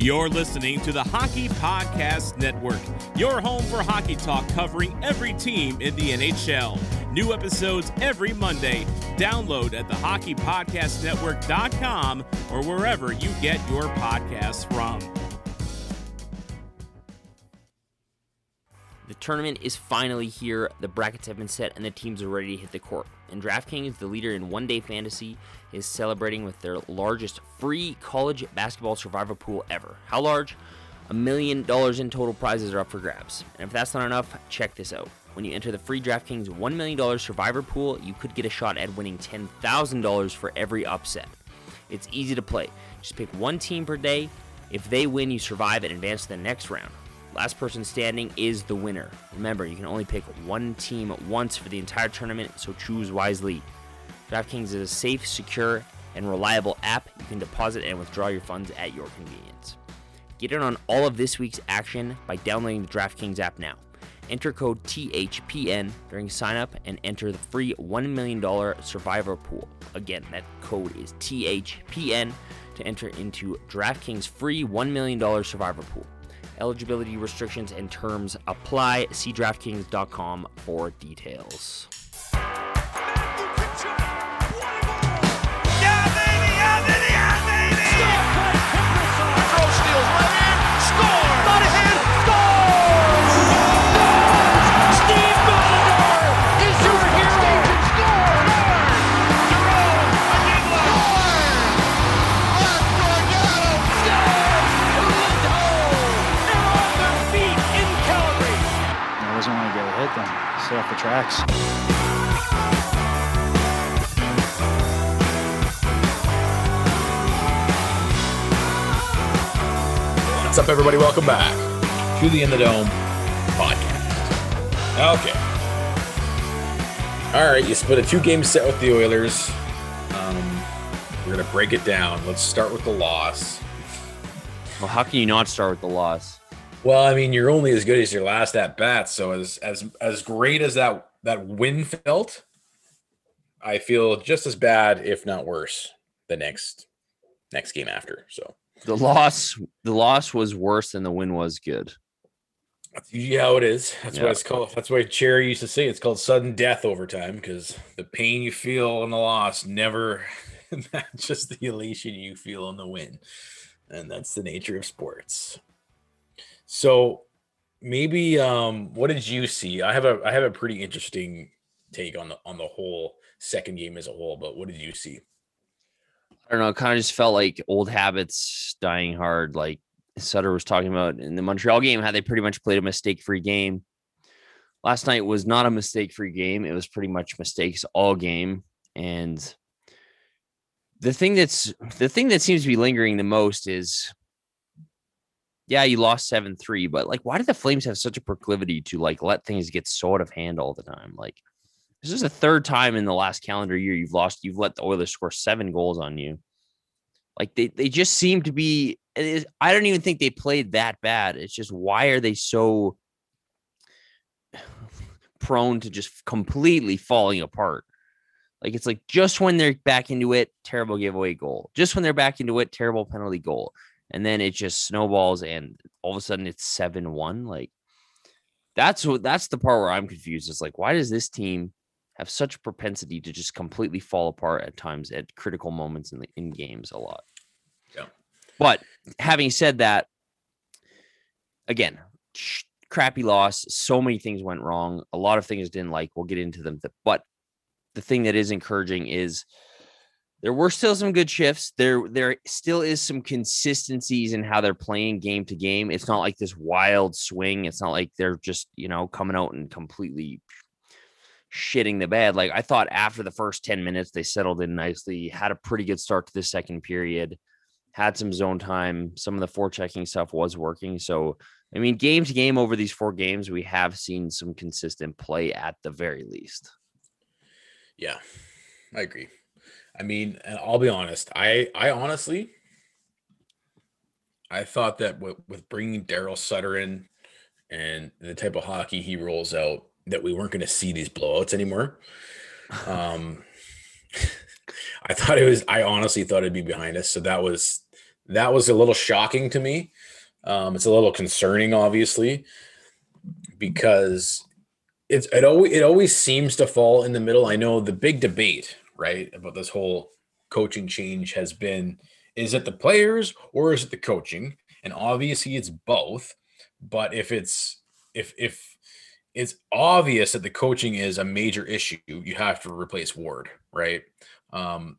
You're listening to the Hockey Podcast Network, your home for hockey talk covering every team in the NHL. New episodes every Monday. Download at thehockeypodcastnetwork.com or wherever you get your podcasts from. The tournament is finally here. The brackets have been set and the teams are ready to hit the court. And DraftKings, the leader in one day fantasy, is celebrating with their largest free college basketball survivor pool ever. How large? A million dollars in total prizes are up for grabs. And if that's not enough, check this out. When you enter the free DraftKings $1 million survivor pool, you could get a shot at winning $10,000 for every upset. It's easy to play. Just pick one team per day. If they win, you survive and advance to the next round. Last person standing is the winner. Remember, you can only pick one team once for the entire tournament, so choose wisely. DraftKings is a safe, secure, and reliable app. You can deposit and withdraw your funds at your convenience. Get in on all of this week's action by downloading the DraftKings app now. Enter code THPN during signup and enter the free $1 million survivor pool. Again, that code is THPN to enter into DraftKings free $1 million survivor pool. Eligibility restrictions and terms apply. See DraftKings.com for details. Then. Off the tracks. What's up, everybody? Welcome back to the In the Dome podcast. Okay. All right, you split a two game set with the Oilers. Um, we're going to break it down. Let's start with the loss. Well, how can you not start with the loss? Well, I mean, you're only as good as your last at bat. So as as as great as that that win felt, I feel just as bad, if not worse, the next next game after. So The loss, the loss was worse than the win was good. That's usually how it is. That's Yeah. what it's called. That's why Cherry used to say it's called sudden death overtime because the pain you feel in the loss never matches the elation you feel in the win. And that's the nature of sports. So maybe um what did you see? I have a I have a pretty interesting take on the on the whole second game as a whole, but what did you see? I don't know. It kind of just felt like old habits dying hard. Like Sutter was talking about in the Montreal game, how they pretty much played a mistake free game. Last night was not a mistake free game. It was pretty much mistakes all game. And the thing that's the thing that seems to be lingering the most is yeah, you lost 7 3, but like, why did the Flames have such a proclivity to like let things get so out of hand all the time? Like, this is the third time in the last calendar year you've lost, you've let the Oilers score seven goals on you. Like, they, they just seem to be, I don't even think they played that bad. It's just, why are they so prone to just completely falling apart? Like, it's like just when they're back into it, terrible giveaway goal. Just when they're back into it, terrible penalty goal and then it just snowballs and all of a sudden it's 7-1 like that's what that's the part where i'm confused is like why does this team have such a propensity to just completely fall apart at times at critical moments in the in games a lot Yeah. but having said that again sh- crappy loss so many things went wrong a lot of things didn't like we'll get into them but the thing that is encouraging is there were still some good shifts. There, there still is some consistencies in how they're playing game to game. It's not like this wild swing. It's not like they're just you know coming out and completely shitting the bed. Like I thought after the first ten minutes, they settled in nicely. Had a pretty good start to the second period. Had some zone time. Some of the forechecking stuff was working. So I mean, game to game over these four games, we have seen some consistent play at the very least. Yeah, I agree. I mean, and I'll be honest. I I honestly, I thought that with, with bringing Daryl Sutter in and the type of hockey he rolls out, that we weren't going to see these blowouts anymore. Um, I thought it was. I honestly thought it'd be behind us. So that was that was a little shocking to me. Um, it's a little concerning, obviously, because it's it always it always seems to fall in the middle. I know the big debate, right, about this whole coaching change has been is it the players or is it the coaching? And obviously it's both. But if it's if if it's obvious that the coaching is a major issue, you have to replace Ward, right? Um,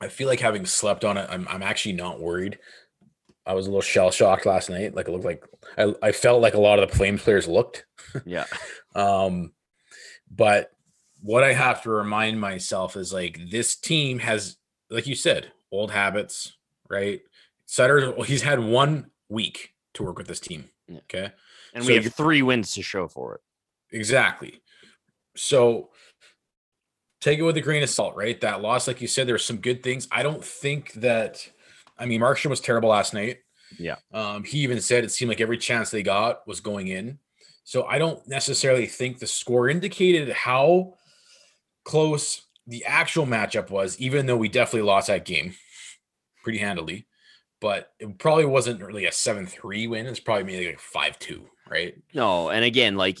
I feel like having slept on it, I'm, I'm actually not worried. I was a little shell shocked last night. Like it looked like I, I felt like a lot of the Flames players looked. Yeah. um, but what I have to remind myself is like this team has, like you said, old habits, right? Sutter, he's had one week to work with this team. Yeah. Okay. And So we have three wins to show for it. Exactly. So take it with a grain of salt, right? That loss, like you said, there's some good things. I don't think that. I mean, Markstrom was terrible last night. Yeah. Um, he even said it seemed like every chance they got was going in. So I don't necessarily think the score indicated how close the actual matchup was, even though we definitely lost that game pretty handily. But it probably wasn't really a 7 3 win. It's probably maybe like 5 2, right? No, and again, like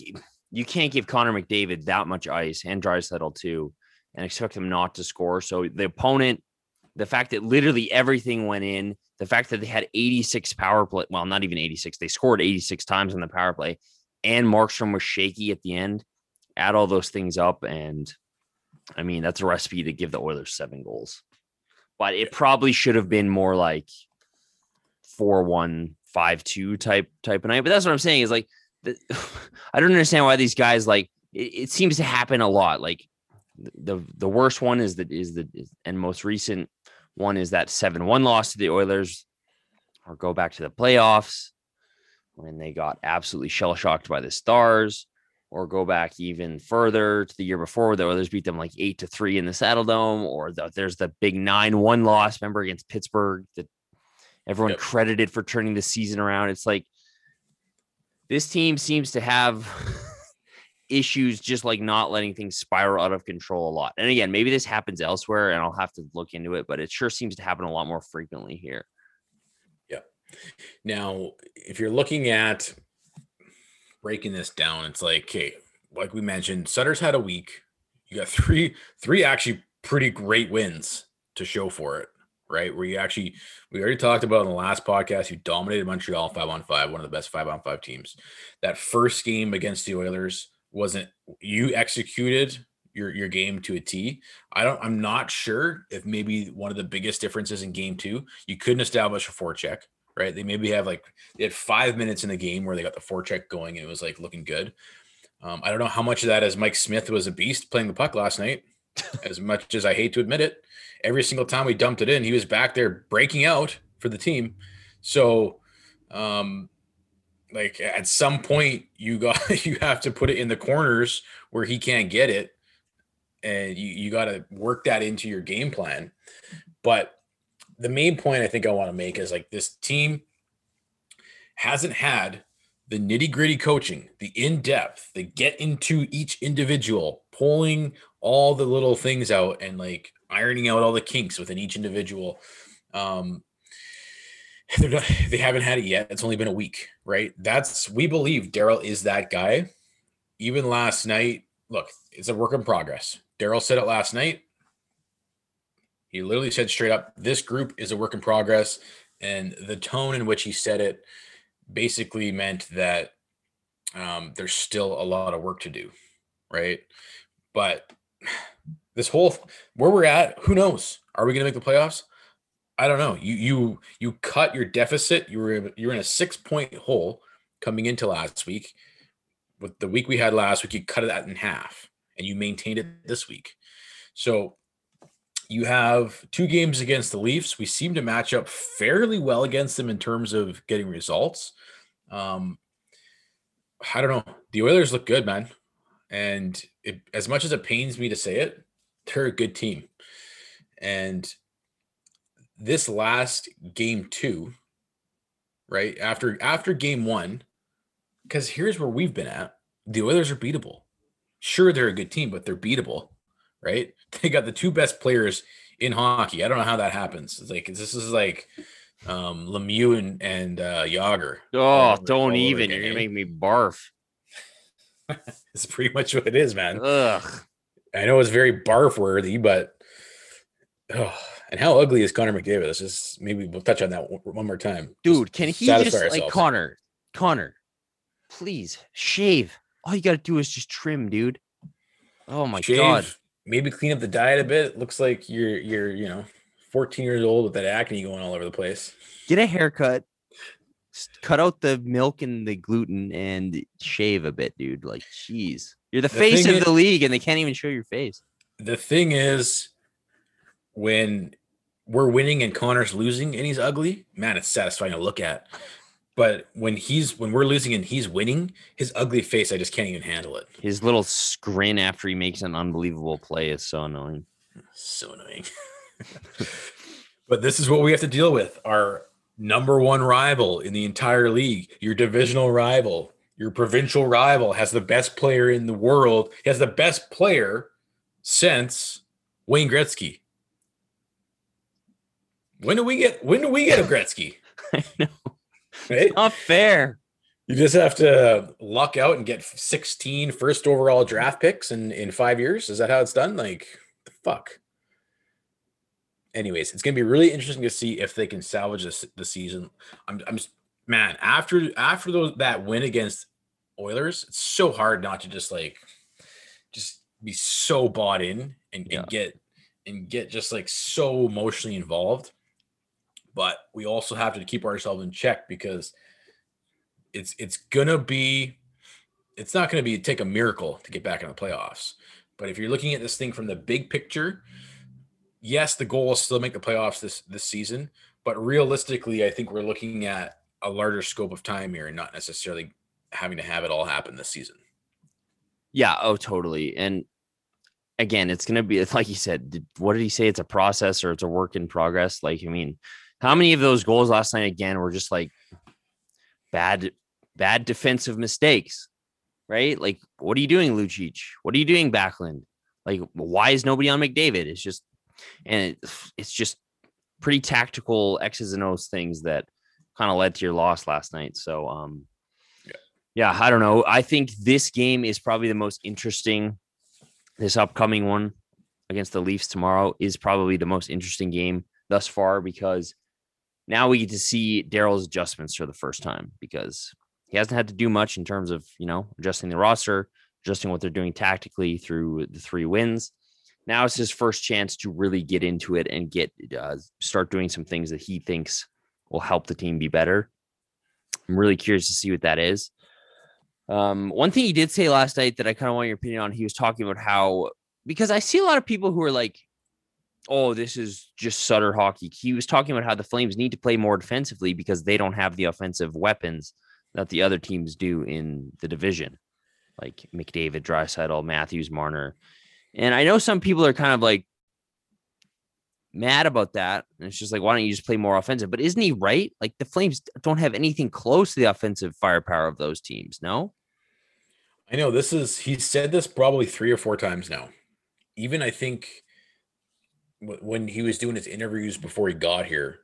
you can't give Connor McDavid that much ice and Draisaitl too, and expect him not to score. So the opponent, the fact that literally everything went in, the fact that they had 86 power play, well, not even 86, they scored 86 times on the power play, and Markstrom was shaky at the end. Add all those things up, and I mean that's a recipe to give the Oilers seven goals. But it probably should have been more like four one five two type type of night. But that's what I'm saying is like the, I don't understand why these guys like it, it seems to happen a lot. Like the the worst one is that is the is, and most recent one is that seven one loss to the Oilers, or go back to the playoffs when they got absolutely shell shocked by the Stars, or go back even further to the year before the others beat them like eight to three in the Saddledome, or the, there's the big nine one loss, remember against Pittsburgh that everyone Yep. credited for turning the season around. It's like this team seems to have issues just like not letting things spiral out of control a lot. And again, maybe this happens elsewhere and I'll have to look into it, but it sure seems to happen a lot more frequently here. Yeah. Now, if you're looking at breaking this down, it's like, okay, like we mentioned, Sutter's had a week. You got three, three actually pretty great wins to show for it, right? Where you actually, we already talked about in the last podcast, you dominated Montreal five on five, one of the best five on five teams. That first game against the Oilers wasn't you executed your your game to a T. I don't. I'm not sure if maybe one of the biggest differences in game two, you couldn't establish a forecheck right? They maybe have like they had five minutes in the game where they got the forecheck going and it was like looking good. Um, I don't know how much of that is Mike Smith was a beast playing the puck last night. as much as I hate to admit it, every single time we dumped it in, he was back there breaking out for the team. So, um, like at some point, you got you have to put it in the corners where he can't get it, and you you got to work that into your game plan. But the main point I think I want to make is like this team hasn't had the nitty gritty coaching, the in depth, the get into each individual, pulling all the little things out and like ironing out all the kinks within each individual. Um, they're not, they haven't had it yet. It's only been a week, right? That's we believe Daryl is that guy. Even last night, look, it's a work in progress. Daryl said it last night. He literally said straight up, "This group is a work in progress," and the tone in which he said it basically meant that um, there's still a lot of work to do, right? But this whole where we're at, who knows? Are we going to make the playoffs? I don't know. You you you cut your deficit. You were you're in a six point hole coming into last week. With the week we had last week, you cut it in half, and you maintained it this week. So you have two games against the Leafs. We seem to match up fairly well against them in terms of getting results. Um, I don't know. The Oilers look good, man. And it, as much as it pains me to say it, they're a good team. And this last game two, right after after game one, because here's where we've been at. The Oilers are beatable. Sure, they're a good team, but they're beatable, right? They got the two best players in hockey. I don't know how that happens. It's like this is like um, Lemieux and and uh, Jagr. Oh, don't even! You're gonna make me barf. it's pretty much what it is, man. Ugh. I know it's very barf worthy, but oh, and how ugly is Connor McDavid? Let's just maybe we'll touch on that one, more time, dude. Can he just like Connor? Connor, please shave. All you got to do is just trim, dude. Oh my shave, god. Maybe clean up the diet a bit. Looks like you're you're you know 14 years old with that acne going all over the place. Get a haircut. Cut out the milk and the gluten and shave a bit, dude. Like, jeez, you're the, the face of is, the league, and they can't even show your face. The thing is, when we're winning and Connor's losing and he's ugly, man, it's satisfying to look at. But when he's when we're losing and he's winning, his ugly face, I just can't even handle it. His little grin after he makes an unbelievable play is so annoying. So annoying. but this is what we have to deal with. Our number one rival in the entire league, your divisional rival, your provincial rival has the best player in the world. He has the best player since Wayne Gretzky. When do we get when do we get a Gretzky? I know. Right? Not fair. You just have to luck out and get 16 first overall draft picks in in 5 years. Is that how it's done? Like the fuck anyways, it's gonna be really interesting to see if they can salvage this the season. I'm, I'm just, man after after those that win against Oilers, it's so hard not to just like just be so bought in and, yeah. and get and get just like so emotionally involved. But we also have to keep ourselves in check because it's it's gonna be it's not gonna be take a miracle to get back in the playoffs. But if you're looking at this thing from the big picture, yes, the goal is still make the playoffs this this season, but realistically, I think we're looking at a larger scope of time here and not necessarily having to have it all happen this season. Yeah, oh totally. And again, it's going to be like you said, what did he say it's a process or it's a work in progress? Like I mean, how many of those goals last night again were just like bad bad defensive mistakes? Right? Like what are you doing Lucic? What are you doing Backlund? Like why is nobody on McDavid? It's just and it, it's just pretty tactical X's and O's things that kind of led to your loss last night. So, um, yeah. yeah, I don't know. I think this game is probably the most interesting. This upcoming one against the Leafs tomorrow is probably the most interesting game thus far because now we get to see Daryl's adjustments for the first time because he hasn't had to do much in terms of you know adjusting the roster, adjusting what they're doing tactically through the three wins now it's his first chance to really get into it and get uh, start doing some things that he thinks will help the team be better. I'm really curious to see what that is. Um, one thing he did say last night that I kind of want your opinion on, he was talking about how because I see a lot of people who are like, "Oh, this is just Sutter hockey." He was talking about how the Flames need to play more defensively because they don't have the offensive weapons that the other teams do in the division, like McDavid, Draisaitl, Matthews, Marner. And I know some people are kind of like mad about that. And it's just like, why don't you just play more offensive? But isn't he right? Like the Flames don't have anything close to the offensive firepower of those teams. No. I know this is, he said this probably three or four times now. Even I think when he was doing his interviews before he got here,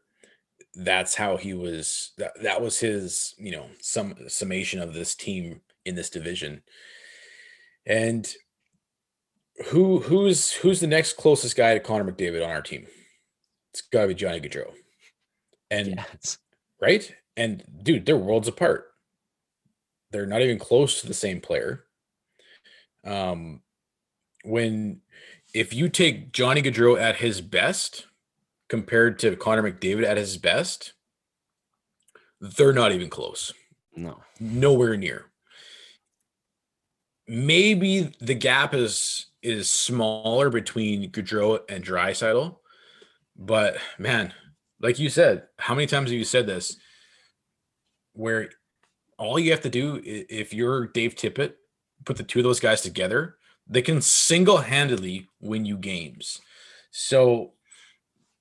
that's how he was that, that was his you know some summation of this team in this division and who who's who's the next closest guy to Connor McDavid on our team? It's got to be Johnny Gaudreau. And yes. right? And dude, they're worlds apart. They're not even close to the same player. Um when if you take Johnny Gaudreau at his best compared to Connor McDavid at his best, they're not even close. No. Nowhere near. Maybe the gap is is smaller between Gaudreau and Draisaitl. But man, like you said, how many times have you said this? Where all you have to do if you're Dave Tippett, put the two of those guys together, they can single-handedly win you games. So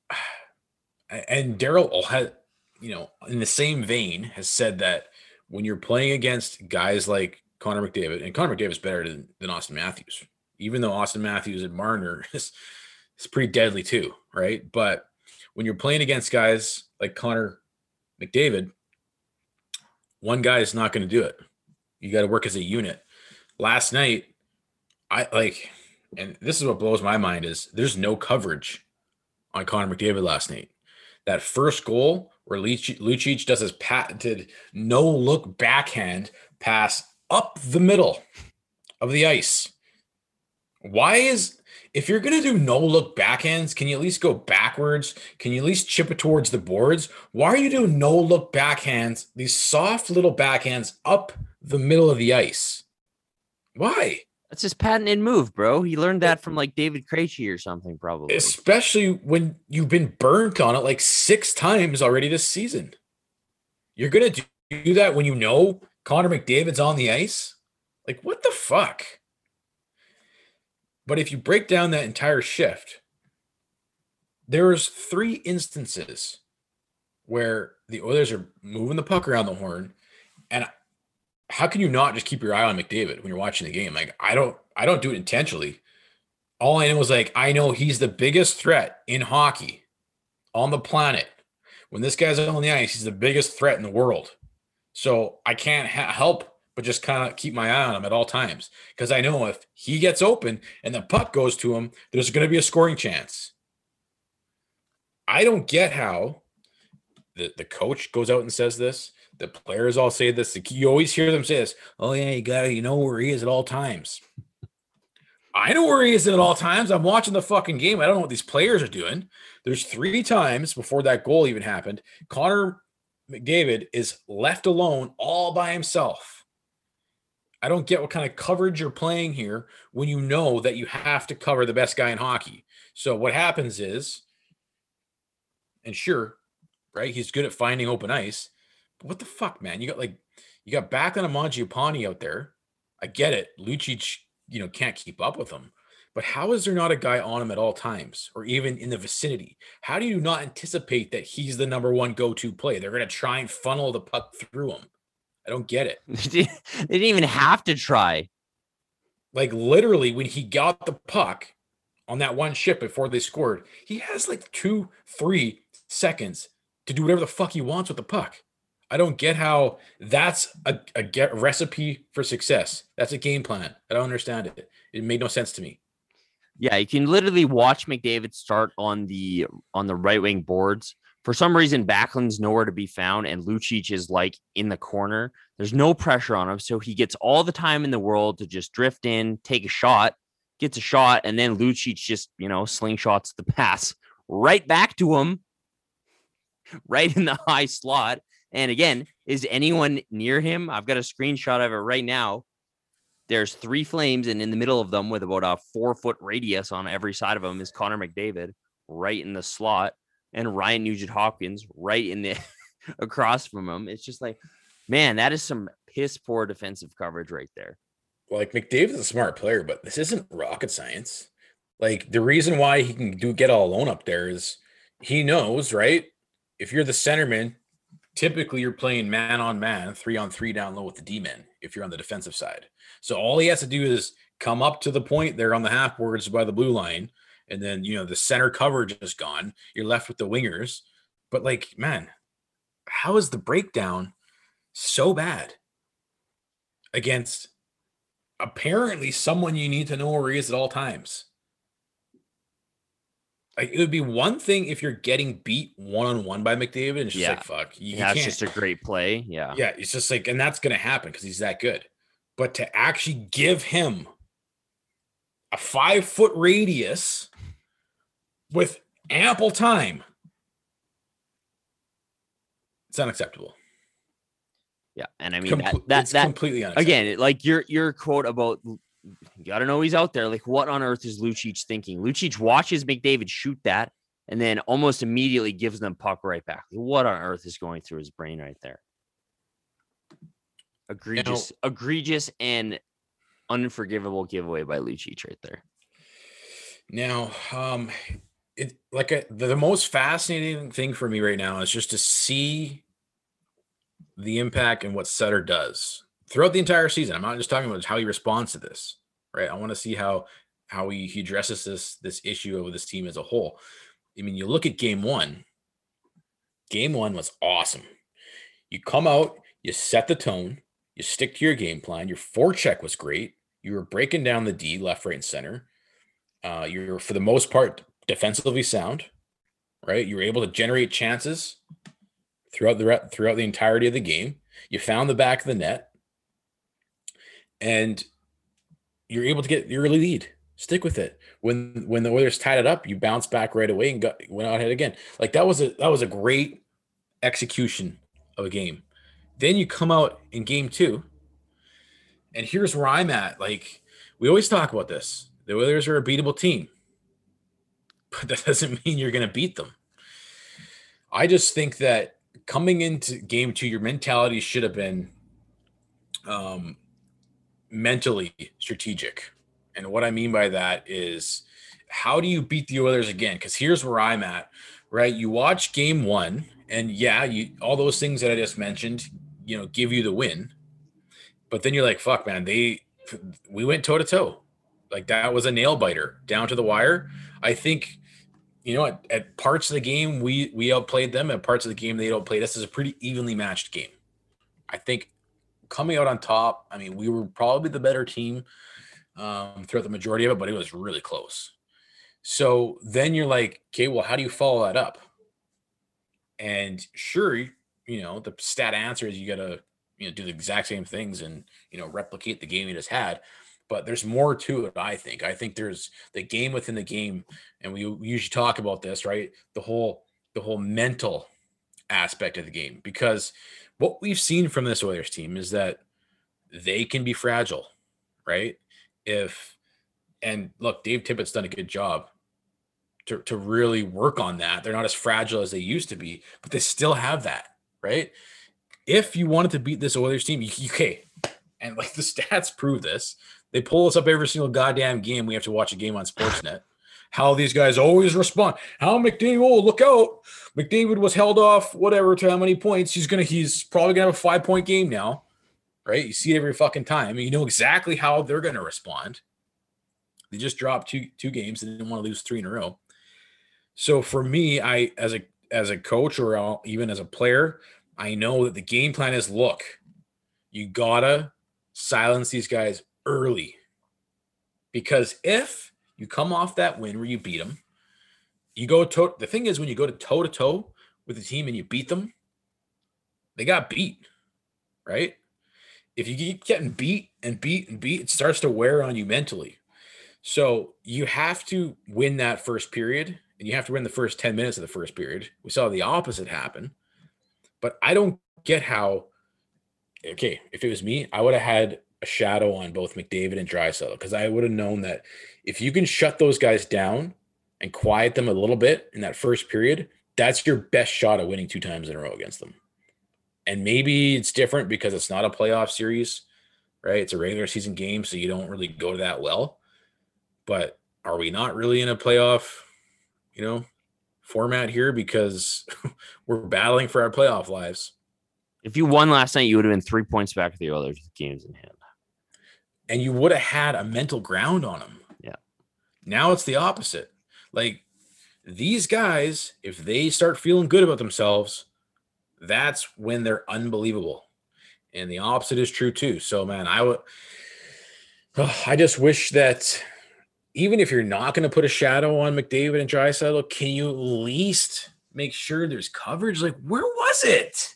and Daryl had, you know, in the same vein, has said that when you're playing against guys like Connor McDavid, and Connor McDavid is better than, than Auston Matthews, even though Auston Matthews and Marner is, is pretty deadly too, right? But when you're playing against guys like Connor McDavid, one guy is not going to do it. You got to work as a unit. Last night, I like, and this is what blows my mind is there's no coverage on Connor McDavid last night. That first goal where Lucic does his patented no look backhand pass up the middle of the ice. Why is if you're to do no look backhands, can you at least go backwards? Can you at least chip it towards the boards? Why are you doing no look backhands, these soft little backhands up the middle of the ice? Why? That's his patented move, bro. He learned that from like David Krejci or something, probably. Especially when you've been burnt on it like six times already this season. You're gonna do that when you know Connor McDavid's on the ice? Like, what the fuck? But if you break down that entire shift, there's three instances where the Oilers are moving the puck around the horn, and how can you not just keep your eye on McDavid when you're watching the game? Like I don't I don't do it intentionally. All I know is like I know he's the biggest threat in hockey on the planet. When this guy's on the ice, he's the biggest threat in the world. So I can't ha- help but just kind of keep my eye on him at all times because I know if he gets open and the puck goes to him, there's going to be a scoring chance. I don't get how the, the coach goes out and says this. The players all say this. You always hear them say this. Oh yeah, you got to you know where he is at all times. I know where he is at all times. I'm watching the fucking game. I don't know what these players are doing. There's three times before that goal even happened. Connor McDavid is left alone all by himself. I don't get what kind of coverage you're playing here when you know that you have to cover the best guy in hockey. So what happens is, and sure, right, he's good at finding open ice. What the fuck, man? You got like you got back on a Mangiapane out there. I get it. Lucic, you know, can't keep up with him. But how is there not a guy on him at all times or even in the vicinity? How do you not anticipate that he's the number one go-to play? They're going to try and funnel the puck through him. I don't get it. they didn't even have to try. Like literally when he got the puck on that one ship before they scored, he has like 2 3 seconds to do whatever the fuck he wants with the puck. I don't get how that's a, a get recipe for success. That's a game plan. I don't understand it. It made no sense to me. Yeah, you can literally watch McDavid start on the on the right wing boards. For some reason, Backlund's nowhere to be found, and Lucic is like in the corner. There's no pressure on him, so he gets all the time in the world to just drift in, take a shot, gets a shot, and then Lucic just you know slingshots the pass right back to him, right in the high slot. And again, is anyone near him? I've got a screenshot of it right now. There's three flames, and in the middle of them, with about a four foot radius on every side of them, is Connor McDavid right in the slot, and Ryan Nugent Hopkins right in the across from him. It's just like, man, that is some piss poor defensive coverage right there. Like McDavid's a smart player, but this isn't rocket science. Like the reason why he can do get all alone up there is he knows, right? If you're the centerman, typically you're playing man on man, three on three down low with the D men if you're on the defensive side. So all he has to do is come up to the point there on the half boards by the blue line, and then you know the center coverage is gone. You're left with the wingers. But like, man, how is the breakdown so bad against apparently someone you need to know where he is at all times? Like it would be one thing if you're getting beat one on one by McDavid, and it's just yeah. like fuck. You, yeah, it's just a great play. Yeah, yeah, it's just like, and that's gonna happen because he's that good. But to actually give him a five foot radius with ample time, it's unacceptable. Yeah, and I mean that, that that's completely unacceptable. again, like your your quote about you got to know he's out there. Like, what on earth is Lucic thinking? Lucic watches McDavid shoot that and then almost immediately gives them puck right back. What on earth is going through his brain right there? Egregious, now, egregious, and unforgivable giveaway by Lucic right there. Now, um, it like a, the, the most fascinating thing for me right now is just to see the impact and what Sutter does throughout the entire season. I'm not just talking about how he responds to this, right? I want to see how how he, he addresses this this issue with this team as a whole. I mean, you look at game one. Game one was awesome. You come out, you set the tone, you stick to your game plan. Your forecheck was great. You were breaking down the D left, right, and center. Uh, you're for the most part defensively sound, right? You were able to generate chances throughout the throughout the entirety of the game. You found the back of the net, and you're able to get your early lead. Stick with it. When when the Oilers tied it up, you bounce back right away and got went out ahead again. Like that was a that was a great execution of a game. Then you come out in game two, and here's where I'm at. Like we always talk about this. The Oilers are a beatable team, but that doesn't mean you're going to beat them. I just think that coming into game two, your mentality should have been um, mentally strategic. And what I mean by that is how do you beat the Oilers again? Because here's where I'm at, right? You watch game one, and yeah, you all those things that I just mentioned, you know, give you the win. But then you're like, fuck, man, they we went toe to toe. Like that was a nail biter down to the wire. I think, you know, at, at, parts of the game we we outplayed them. At parts of the game they outplayed us. Is a pretty evenly matched game. I think coming out on top. I mean, we were probably the better team um, throughout the majority of it, but it was really close. So then you're like, okay, well, how do you follow that up? And sure, you know, the stat answer is you got to, you know, do the exact same things and, you know, replicate the game you just had. But there's more to it, I think. I think there's the game within the game. And we usually talk about this, right? The whole, the whole mental aspect of the game. Because what we've seen from this Oilers team is that they can be fragile, right? If, and look, Dave Tippett's done a good job to, to really work on that. They're not as fragile as they used to be, but they still have that, right? If you wanted to beat this Oilers team, you, okay, and like the stats prove this. They pull us up every single goddamn game. We have to watch a game on Sportsnet. How these guys always respond. How McDavid, oh, look out. McDavid was held off, whatever, to how many points. He's gonna, he's probably gonna have a five point game now. Right? You see it every fucking time. You know exactly how they're gonna respond. They just dropped two two games. They didn't want to lose three in a row. So for me, I as a as a coach or uh, even as a player, I know that the game plan is look, you gotta silence these guys early. Because if you come off that win where you beat them, you go to the thing is when you go to toe to toe with the team and you beat them, they got beat, right? If you keep getting beat and beat and beat, it starts to wear on you mentally. So you have to win that first period and you have to win the first 10 minutes of the first period. We saw the opposite happen. But I don't get how okay, if it was me, I would have had a shadow on both McDavid and Draisaitl because I would have known that if you can shut those guys down and quiet them a little bit in that first period, that's your best shot at winning two times in a row against them. And maybe it's different because it's not a playoff series, right? It's a regular season game, so you don't really go that well. But are we not really in a playoff you know, format here because we're battling for our playoff lives. If you won last night, you would have been three points back of the Oilers with games in hand. And you would have had a mental ground on them. Yeah. Now it's the opposite. Like these guys, if they start feeling good about themselves, that's when they're unbelievable. And the opposite is true too. So man, I would oh, I just wish that even if you're not going to put a shadow on McDavid and Draisaitl, can you at least make sure there's coverage? Like, where was it?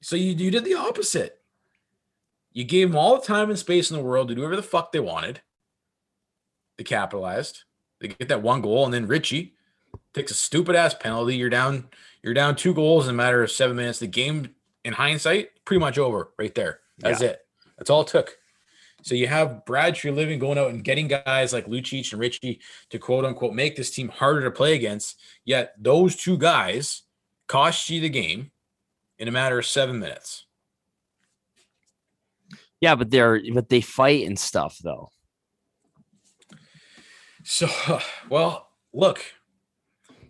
So you, you did the opposite. You gave them all the time and space in the world to do whatever the fuck they wanted. They capitalized. They get that one goal, and then Ritchie takes a stupid ass penalty. You're down. You're down two goals in a matter of seven minutes. The game, in hindsight, pretty much over right there. That's yeah. it. That's all it took. So you have Brad Treliving going out and getting guys like Lucic and Ritchie to quote unquote make this team harder to play against. Yet those two guys cost you the game in a matter of seven minutes. Yeah, but they're but they fight and stuff though. So well, look,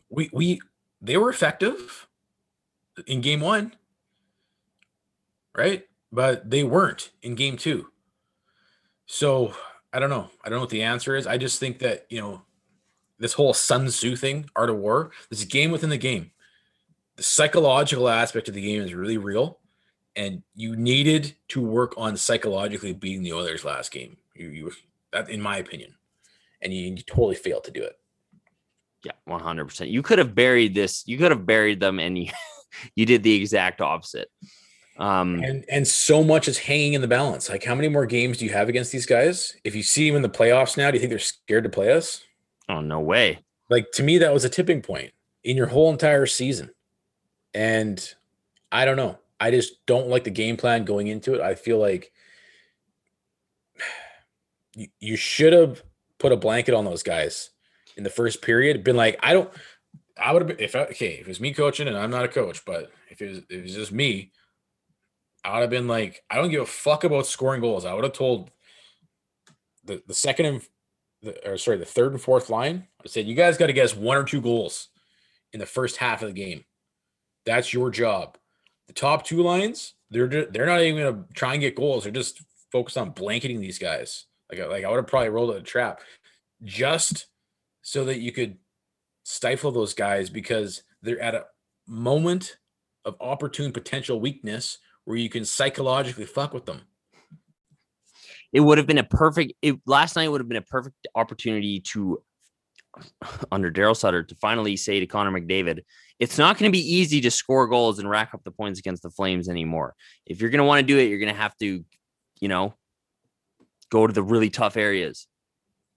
we we they were effective in game one, right? But they weren't in game two. So I don't know. I don't know what the answer is. I just think that, you know, this whole Sun Tzu thing, art of war, this game within the game. the psychological aspect of the game is really real, and you needed to work on psychologically beating the Oilers last game. You, you that in my opinion, and you, you totally failed to do it. Yeah, one hundred percent. You could have buried this. You could have buried them, and you you did the exact opposite. Um, and and so much is hanging in the balance. Like, how many more games do you have against these guys? If you see them in the playoffs now, do you think they're scared to play us? Oh no way! Like to me, that was a tipping point in your whole entire season, and I don't know. I just don't like the game plan going into it. I feel like you, you should have put a blanket on those guys in the first period. Been like, I don't. I would have been if I, okay if it was me coaching and I'm not a coach, but if it was if it was just me, I would have been like, I don't give a fuck about scoring goals. I would have told the the second and the, or sorry the third and fourth line. I said you guys got to guess one or two goals in the first half of the game. That's your job. The top two lines, they're they're not even gonna try and get goals. They're just focused on blanketing these guys. Like like I would have probably rolled a trap just so that you could stifle those guys because they're at a moment of opportune potential weakness where you can psychologically fuck with them. It would have been a perfect. It, last night would have been a perfect opportunity to, under Daryl Sutter, to finally say to Connor McDavid, "It's not going to be easy to score goals and rack up the points against the Flames anymore. If you're going to want to do it, you're going to have to, you know, go to the really tough areas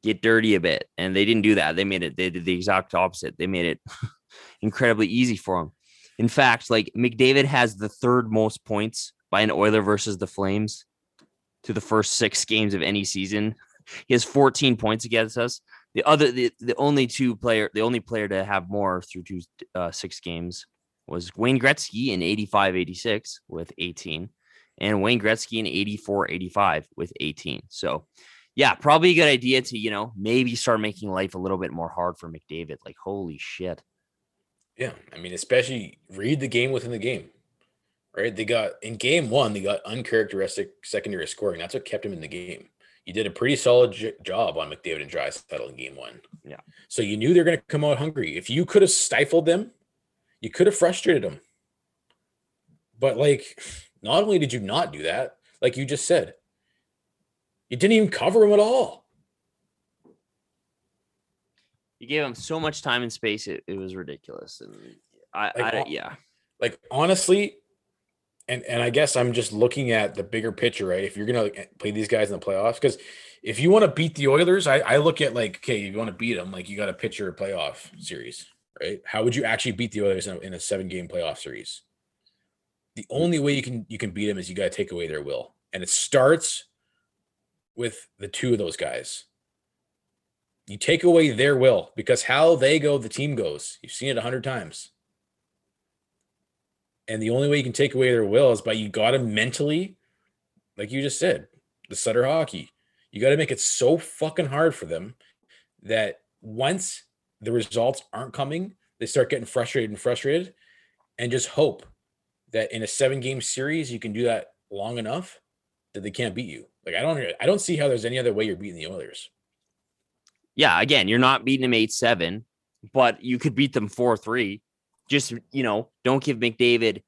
get dirty a bit. And they didn't do that. They made it, they did the exact opposite. They made it incredibly easy for them. In fact, like McDavid has the third most points by an Oiler versus the Flames to the first six games of any season. He has 14 points against us. The other, the, the only two player, the only player to have more through two, uh, six games was Wayne Gretzky in 85 86 with 18 and Wayne Gretzky in 84 85 with 18. So yeah, probably a good idea to, you know, maybe start making life a little bit more hard for McDavid. Like, holy shit. Yeah. I mean, especially read the game within the game, right? They got in game one, they got uncharacteristic secondary scoring. That's what kept him in the game. You did a pretty solid j- job on McDavid and Draisaitl in game one. Yeah. So you knew they're going to come out hungry. If you could have stifled them, you could have frustrated them. But like, not only did you not do that, like you just said, you didn't even cover them at all. You gave them so much time and space; it, it was ridiculous. And I, like, I, yeah, like honestly, and and I guess I'm just looking at the bigger picture, right? If you're gonna play these guys in the playoffs, because if you want to beat the Oilers, I, I look at like, okay, if you want to beat them, like you got to pitch your playoff series, right? How would you actually beat the Oilers in a, in a seven game playoff series? The only way you can you can beat them is you got to take away their will, and it starts with the two of those guys. You take away their will because how they go, the team goes. You've seen it a hundred times. And the only way you can take away their will is by you got to mentally, like you just said, the Sutter hockey. You got to make it so fucking hard for them that once the results aren't coming, they start getting frustrated and frustrated and just hope that in a seven game series, you can do that long enough that they can't beat you. Like I don't I don't see how there's any other way you're beating the Oilers. Yeah, again, you're not beating them 8-7, but you could beat them 4-3. Just, you know, don't give McDavid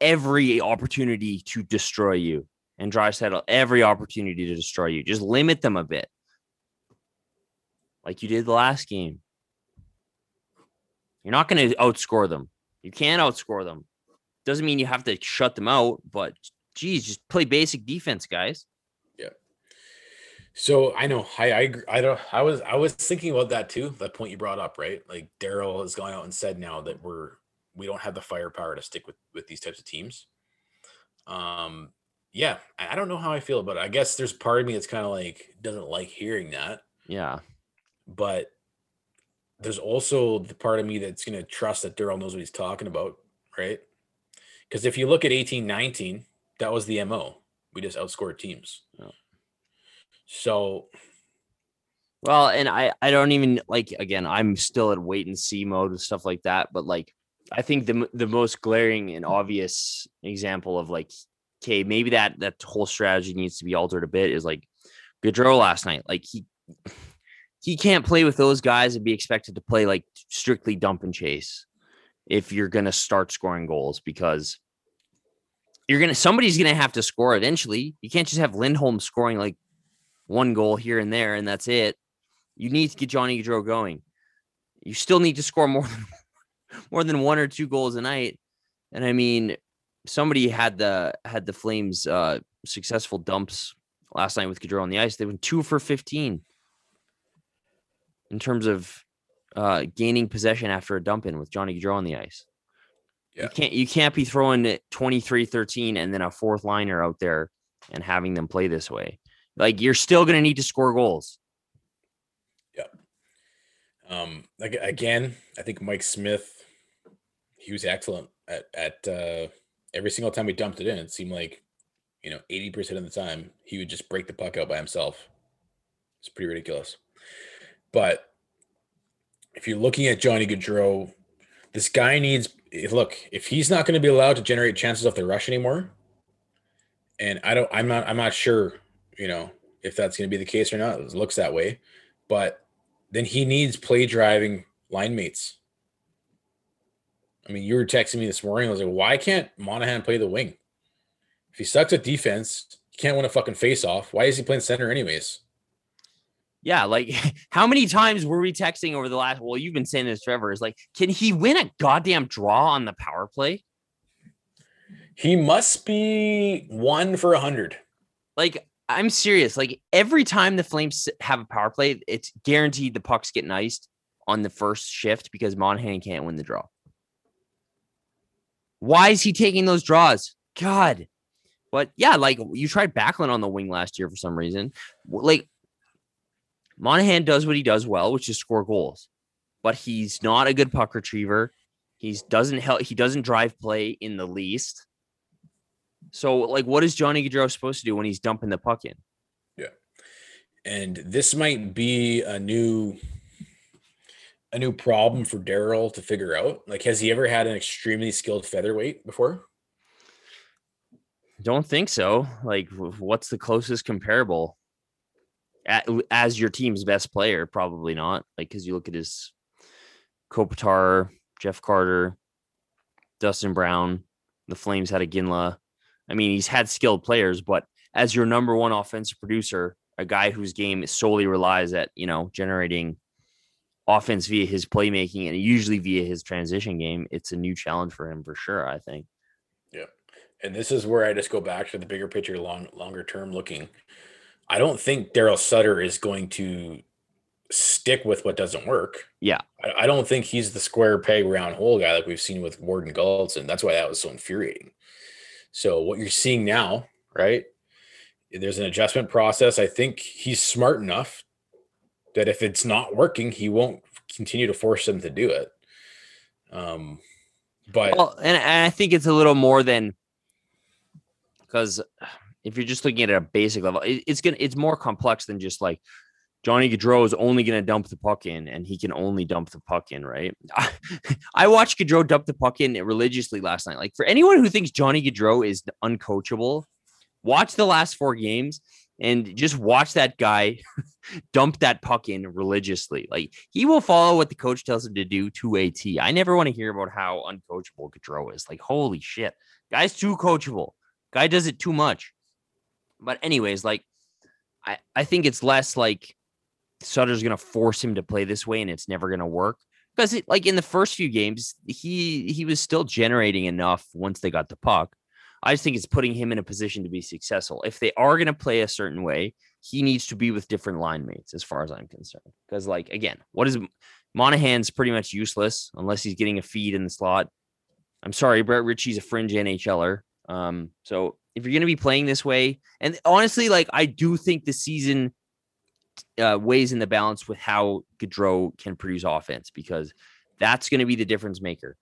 every opportunity to destroy you and Draisaitl every opportunity to destroy you. Just limit them a bit. Like you did the last game. You're not going to outscore them. You can't outscore them. Doesn't mean you have to shut them out, but geez, just play basic defense, guys. So I know I I I don't I was I was thinking about that too. That point you brought up, right? Like Daryl has gone out and said now that we're we don't have the firepower to stick with with these types of teams. Um, yeah, I don't know how I feel about it. I guess there's part of me that's kind of like doesn't like hearing that. Yeah, but there's also the part of me that's going to trust that Daryl knows what he's talking about, right? Because if you look at eighteen nineteen, that was the mo. We just outscored teams. Yeah. So, well, and I I don't even like again. I'm still at wait and see mode and stuff like that. But like, I think the the most glaring and obvious example of like, okay, maybe that that whole strategy needs to be altered a bit is like Gaudreau last night. Like he he can't play with those guys and be expected to play like strictly dump and chase. if you're going to start scoring goals because you're going to somebody's going to have to score eventually. You can't just have Lindholm scoring like one goal here and there and that's it. You need to get Johnny Gaudreau going. You still need to score more than more than one or two goals a night. And I mean, somebody had the had the Flames uh successful dumps last night with Gaudreau on the ice. They went two for 15 in terms of uh, gaining possession after a dump in with Johnny Gaudreau on the ice. Yeah. You can't you can't be throwing it 23-13 and then a fourth liner out there and having them play this way. Like you're still gonna need to score goals. Um, like again, I think Mike Smith, he was excellent at at uh, every single time we dumped it in. It seemed like, you know, eighty percent of the time he would just break the puck out by himself. It's pretty ridiculous. But if you're looking at Johnny Gaudreau, this guy needs. Look, if he's not going to be allowed to generate chances off the rush anymore, and I don't, I'm not, I'm not sure, you know, if that's going to be the case or not. It looks that way, but then he needs play driving line mates. I mean, you were texting me this morning. I was like, why can't Monahan play the wing? If he sucks at defense, he can't win a fucking face off. Why is he playing center anyways? Yeah, like how many times were we texting over the last? Well, you've been saying this forever. Is like, can he win a goddamn draw on the power play? He must be one for a hundred. Like, I'm serious. Like every time the Flames have a power play, it's guaranteed the pucks get iced on the first shift because Monahan can't win the draw. Why is he taking those draws? God. But yeah, like you tried Backlund on the wing last year for some reason. Like Monahan does what he does well, which is score goals. But he's not a good puck retriever. He's doesn't help. He doesn't drive play in the least. So, like, what is Johnny Gaudreau supposed to do when he's dumping the puck in? Yeah, and this might be a new a new problem for Daryl to figure out. Like, has he ever had an extremely skilled featherweight before? Don't think so. Like, what's the closest comparable? As your team's best player, probably not. Like, because you look at his Kopitar, Jeff Carter, Dustin Brown. The Flames had Iginla. I mean, he's had skilled players, but as your number one offensive producer, a guy whose game solely relies at you know generating offense via his playmaking and usually via his transition game, it's a new challenge for him for sure. I think. Yeah. And this is where I just go back to the bigger picture, long longer term looking. I don't think Daryl Sutter is going to stick with what doesn't work. Yeah. I, I don't think he's the square peg round hole guy like we've seen with Ward and Gulutzan. That's why that was so infuriating. So what you're seeing now, right? There's an adjustment process. I think he's smart enough that if it's not working, he won't continue to force them to do it. Um, but Well, and, I think it's a little more than because if you're just looking at a basic level, it, it's gonna it's more complex than just like Johnny Gaudreau is only gonna dump the puck in, and he can only dump the puck in, right? I, I watched Gaudreau dump the puck in religiously last night. Like for anyone who thinks Johnny Gaudreau is uncoachable, watch the last four games and just watch that guy dump that puck in religiously. Like he will follow what the coach tells him to do to a T. I never want to hear about how uncoachable Gaudreau is. Like, holy shit. Guy's too coachable. Guy does it too much. But anyways, like I, I think it's less like Sutter's gonna force him to play this way and it's never gonna work. Because it like in the first few games, he he was still generating enough once they got the puck. I just think it's putting him in a position to be successful. If they are going to play a certain way, he needs to be with different line mates, as far as I'm concerned. Because, like, again, what is Monahan's pretty much useless unless he's getting a feed in the slot. I'm sorry, Brett Ritchie's a fringe NHLer. Um, so if you're going to be playing this way, and honestly, like, I do think the season uh, weighs in the balance with how Gaudreau can produce offense because that's going to be the difference maker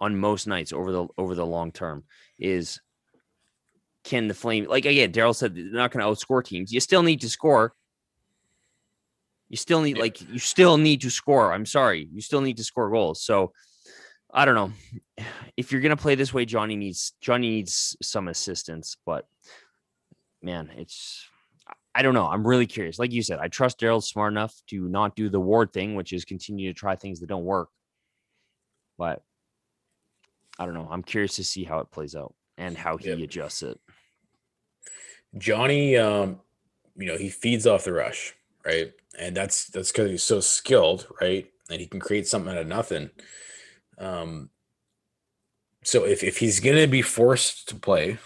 on most nights over the over the long term is can the flame like again daryl said they're not going to outscore teams. You still need to score. You still need Yeah. like you still need to score. I'm sorry. You still need to score goals. So i don't know. If you're going to play this way johnny needs johnny needs some assistance but man it's I don't know. I'm really curious. Like you said, I trust Daryl's smart enough to not do the ward thing, which is continue to try things that don't work. But I don't know. I'm curious to see how it plays out and how he Yep. adjusts it. Johnny, um, you know, he feeds off the rush, right? And that's that's because he's so skilled, right? And he can create something out of nothing. Um, so if if he's gonna be forced to play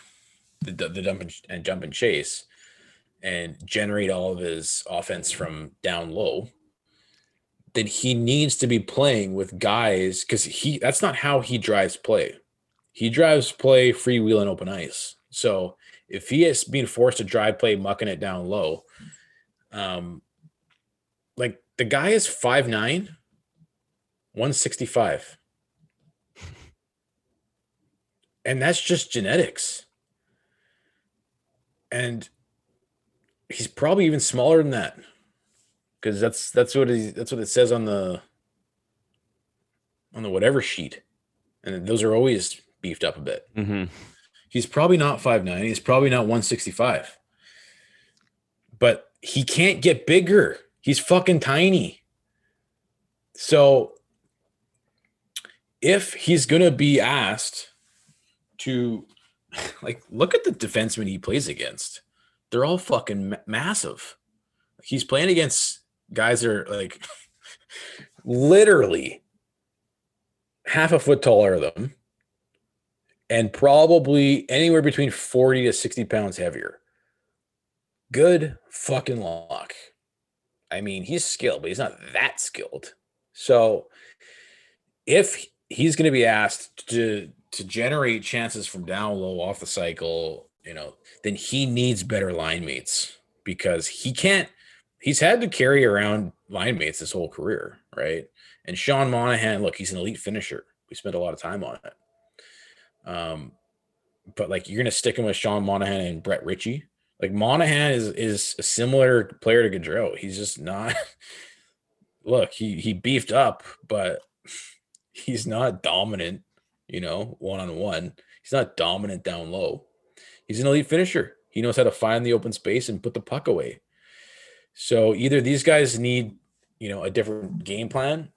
the the dump and, and jump and chase and generate all of his offense from down low, then he needs to be playing with guys because he that's not how he drives play. He drives play freewheel and open ice. So if he is being forced to drive play, mucking it down low, um, like the guy is 5'9, 165. And that's just genetics. And he's probably even smaller than that. Because that's that's what he, that's what it says on the on the whatever sheet. And those are always beefed up a bit. Mm-hmm. He's probably not 5'9. He's probably not 165. But he can't get bigger. He's fucking tiny. So if he's going to be asked to, like, look at the defensemen he plays against, they're all fucking ma- massive. He's playing against guys that are like literally half a foot taller than them and probably anywhere between 40 to 60 pounds heavier. Good fucking luck. I mean, he's skilled, but he's not that skilled. So if he's going to be asked to to generate chances from down low off the cycle, you know, then he needs better line mates because he can't he's had to carry around line mates his whole career, right? And Sean Monahan, look, he's an elite finisher. We spent a lot of time on it. Um, but like you're gonna stick him with Sean Monahan and Brett Ritchie. Like Monahan is is a similar player to Gaudreau. He's just not. Look, he he beefed up, but he's not dominant. You know, one on one. He's not dominant down low. He's an elite finisher. He knows how to find the open space and put the puck away. So either these guys need, you know, a different game plan,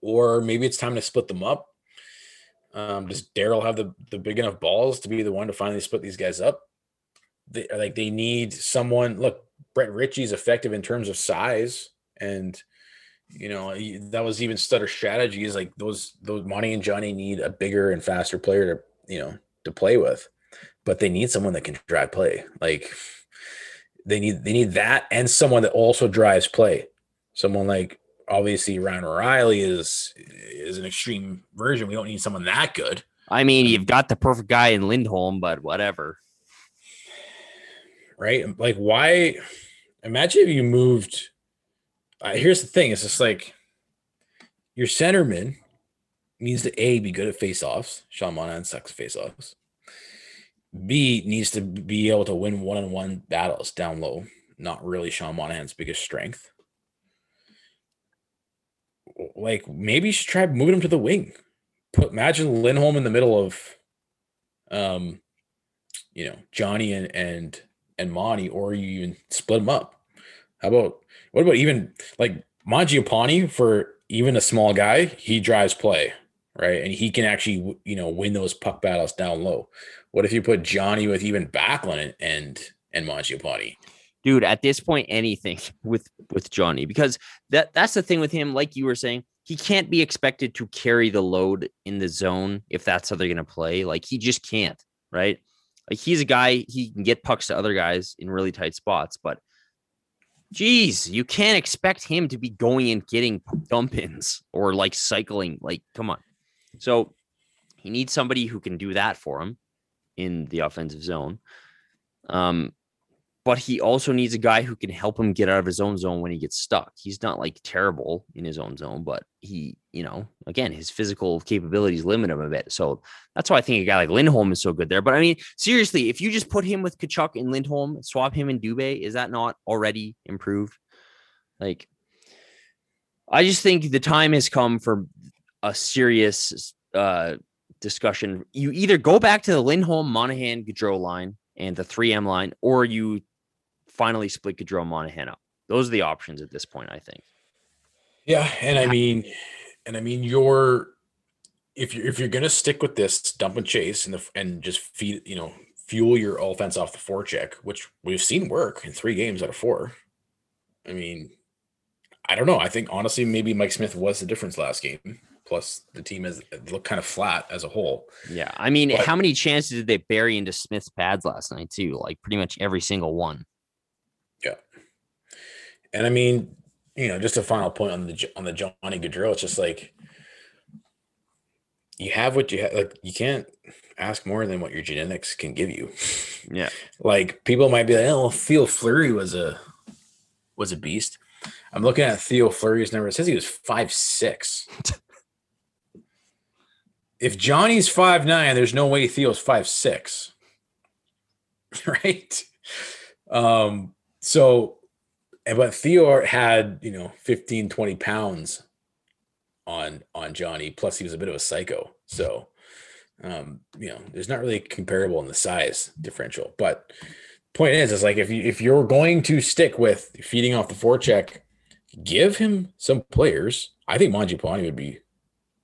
or maybe it's time to split them up. Um, does Daryl have the, the big enough balls to be the one to finally split these guys up? They like they need someone. Look, Brett Ritchie's effective in terms of size, and you know that was even Sutter strategy. Is like those those Monty and Johnny need a bigger and faster player to you know to play with, but they need someone that can drive play. Like they need they need that and someone that also drives play. Someone like obviously Ryan O'Reilly is is an extreme version. We don't need someone that good. I mean, you've got the perfect guy in Lindholm, but whatever. right? Like, why? Imagine if you moved. Uh, here's the thing: it's just like your centerman needs to a be good at faceoffs. Sean Monahan sucks at faceoffs. B needs to be able to win one-on-one battles down low. Not really Sean Monahan's biggest strength. Like maybe you should try moving him to the wing. Put imagine Lindholm in the middle of, um, you know Johnny and and and Monty, or you even split them up. How about what about even like Mangiapane for even a small guy? He drives play, right? And he can actually you know win those puck battles down low. What if you put Johnny with even Backlund and and Mangiapane? dude at this point anything with with johnny because that that's the thing with him like you were saying he can't be expected to carry the load in the zone if that's how they're to play. Like he just can't right? Like he's a guy he can get pucks to other guys in really tight spots but geez you can't expect him to be going and getting dump ins or like cycling like come on. So he needs somebody who can do that for him in the offensive zone um but he also needs a guy who can help him get out of his own zone when he gets stuck. He's not like terrible in his own zone, but he, you know, again, his physical capabilities limit him a bit. So that's why I think a guy like Lindholm is so good there. But I mean, seriously, if you just put him with Tkachuk and Lindholm, swap him and Dubé, is that not already improved? Like, I just think the time has come for a serious uh discussion. You either go back to the Lindholm, Monahan, Gaudreau line and the 3M line, or you finally split Gaudreau Monahan up. Those are the options at this point, I think. Yeah, and I mean, and I mean your if you're if you're gonna stick with this dump and chase and the and just feed you know fuel your offense off the forecheck, which we've seen work in three games out of four. I mean, I don't know. I think honestly, maybe Mike Smith was the difference last game. Plus, the team has looked kind of flat as a whole. Yeah, I mean, But- how many chances did they bury into Smith's pads last night too? Like pretty much every single one. Yeah, and I mean, you know, just a final point on the on the Johnny Gaudreau. It's just like you have what you have. Like you can't ask more than what your genetics can give you. Yeah. like people might be like, "Oh, Theo Fleury was a was a beast." I'm looking at Theo Fleury's number. It says he was five six. if Johnny's five nine, there's no way Theo's five six, right? Um. So, but Theo had you know 15, 20 pounds on on Johnny. Plus, he was a bit of a psycho. So, um, you know, there's not really comparable in the size differential. But point is, is like if you if you're going to stick with feeding off the forecheck, give him some players. I think Mangiapane would be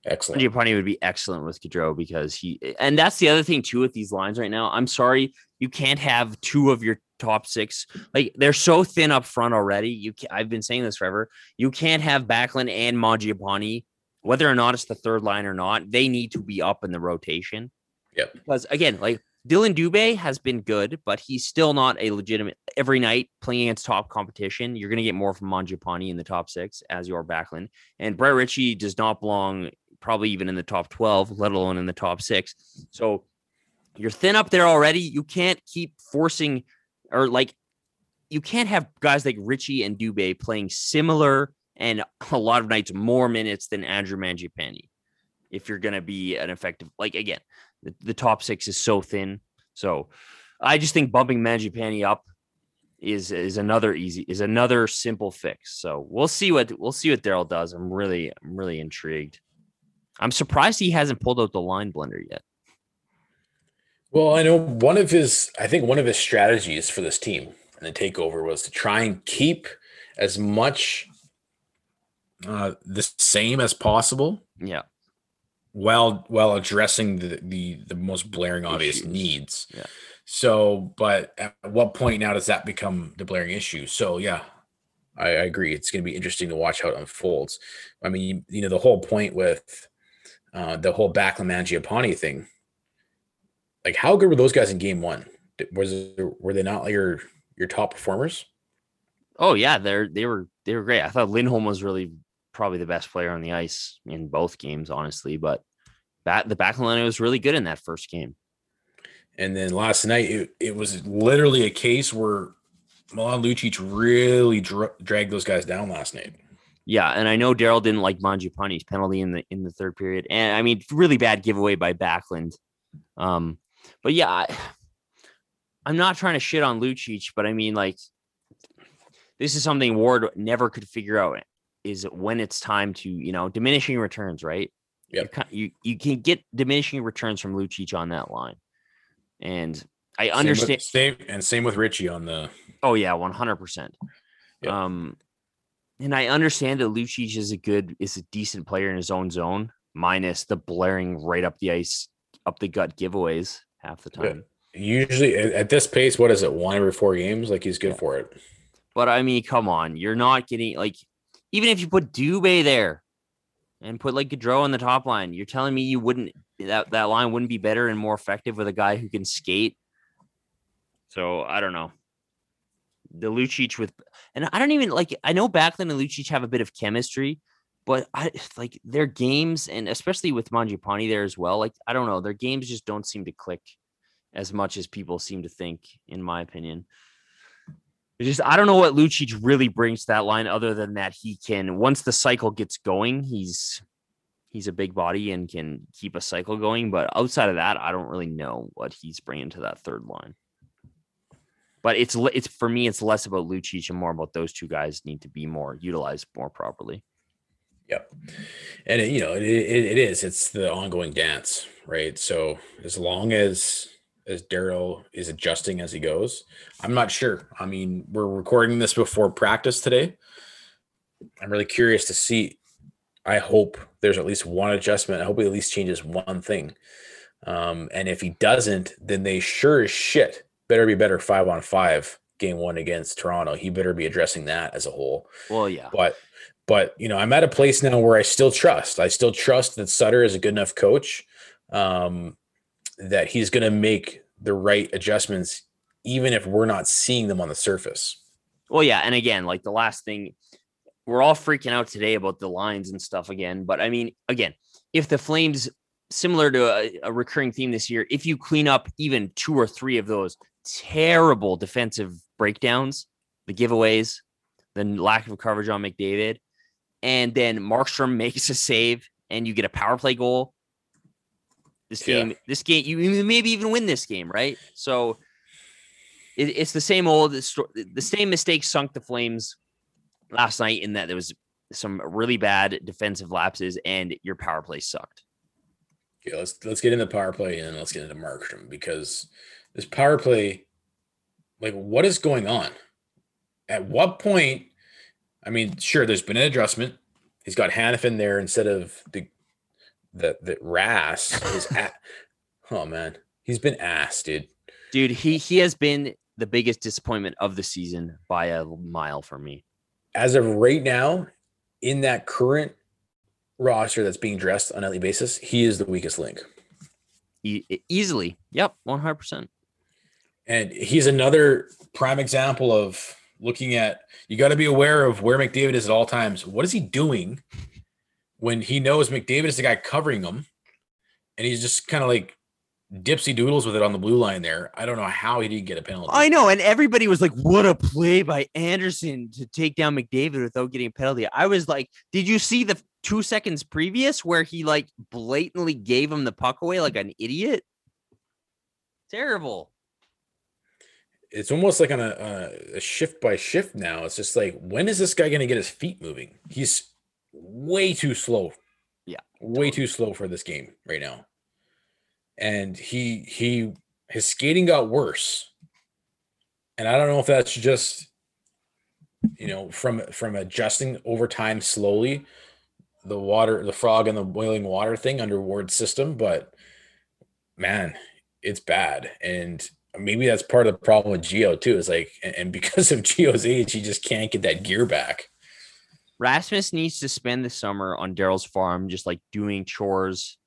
excellent. Giappani would be excellent with Gaudreau because he, and that's the other thing too with these lines right now. I'm sorry, you can't have two of your top six. Like they're so thin up front already. You, can, I've been saying this forever. You can't have Backlund and Mangiapane, whether or not it's the third line or not. They need to be up in the rotation. Yeah. Because again, like Dylan Dubé has been good, but he's still not a legitimate every night playing against top competition. You're going to get more from Mangiapane in the top six as your Backlund. And Brett Ritchie does not belong probably even in the top 12, let alone in the top six. So you're thin up there already. You can't keep forcing or like you can't have guys like Ritchie and Dubé playing similar and a lot of nights more minutes than Andrew Mangiapane if you're going to be an effective like again the, the top six is so thin so i just think bumping Mangiapane up is is another easy is another simple fix so we'll see what we'll see what daryl does i'm really i'm really intrigued i'm surprised he hasn't pulled out the line blender yet Well, I know one of his, I think one of his strategies for this team and the takeover was to try and keep as much uh, the same as possible yeah while while addressing the the, the most blaring obvious Issues. needs. Yeah. So, but at what point now does that become the blaring issue? So, yeah, I, I agree. It's going to be interesting to watch how it unfolds. I mean, you know, the whole point with uh, the whole Backlund Mangiapane thing, like how good were those guys in Game One? Was were they not your your top performers? oh yeah they're they were they were great i thought lindholm was really probably the best player on the ice in both games honestly but that the back line was really good in that first game And then last night, it, it was literally a case where Milan Lucic really dra- dragged those guys down last night. Yeah, and I know Daryl didn't like Mangiapane's penalty in the in the third period, and I mean, really bad giveaway by Backlund. Um, but yeah, I, I'm not trying to shit on Lucic, but I mean, like, this is something Ward never could figure out is when it's time to, you know, diminishing returns, right? You, Yep. you you can get diminishing returns from Lucic on that line, and I Same with- understand. Same, and same with Ritchie on the Oh yeah, one hundred percent. Um, and I understand that Lucic is a good, is a decent player in his own zone, minus the blaring right up the ice, up the gut giveaways half the Yeah. time. usually at, at this pace. What is it? One every four games? Like he's good Yeah. for it. But I mean, come on, you're not getting like, even if you put Dubé there and put like Gaudreau on the top line, you're telling me you wouldn't that that line wouldn't be better and more effective with a guy who can skate. So I don't know. The Lucic with, and I don't even like. I know Backlund and Lucic have a bit of chemistry, but I like their games, and especially with Mangiapane there as well. Like I don't know, their games just don't seem to click as much as people seem to think, in my opinion. It's just I don't know what Lucic really brings to that line, other than that he can once the cycle gets going, he's he's a big body and can keep a cycle going. But outside of that, I don't really know what he's bringing to that third line. But it's it's for me, it's less about Lucic and more about those two guys need to be more utilized more properly. Yep. And it, you know, it, it, it is. It's the ongoing dance, right? So as long as as Daryl is adjusting as he goes, I'm not sure. I mean, we're recording this before practice today. I'm really curious to see. I hope there's at least one adjustment. I hope he at least changes one thing. Um, and if he doesn't, then they sure as shit better be better five on five game one against Toronto. He better be addressing that as a whole. Well, yeah. But but you know, I'm at a place now where I still trust. I still trust that Sutter is a good enough coach um, that he's going to make the right adjustments, even if we're not seeing them on the surface. Well, yeah, and again, like the last thing, we're all freaking out today about the lines and stuff again. But I mean, again, if the Flames, similar to a, a recurring theme this year, if you clean up even two or three of those terrible defensive breakdowns, the giveaways, the lack of coverage on McDavid, and then Markstrom makes a save and you get a power play goal. This game, yeah. this game, you maybe even win this game, right? So it, it's the same old, the same mistake sunk the Flames last night in that there was some really bad defensive lapses and your power play sucked. Yeah, let's let's get into power play and let's get into Markstrom because this power play, like, what is going on? At what point? I mean, sure, there's been an adjustment. He's got Hanifin there instead of the the the Rass is at. Oh man, he's been asked, dude. Dude, he he has been the biggest disappointment of the season by a mile for me. As of right now, in that current roster that's being dressed on a nightly basis, he is the weakest link. E- easily, yep, one hundred percent. And he's another prime example of looking at. You got to be aware of where McDavid is at all times. What is he doing when he knows McDavid is the guy covering him, and he's just kind of like dipsy doodles with it on the blue line there. I don't know how he didn't get a penalty. I know, and everybody was like, "What a play by Andersson to take down McDavid without getting a penalty." I was like, "Did you see the two seconds previous where he like blatantly gave him the puck away like an idiot?" Terrible. It's almost like on a, a shift by shift now. It's just like, when is this guy going to get his feet moving? He's way too slow. Yeah. Way too slow for this game right now. And he he his skating got worse. And I don't know if that's just you know from from adjusting over time slowly the water the frog and the boiling water thing under Ward's system, but man, it's bad. And maybe that's part of the problem with Geo too. Is like, and because of Geo's age, he just can't get that gear back. Rasmus needs to spend the summer on Daryl's farm, just like doing chores,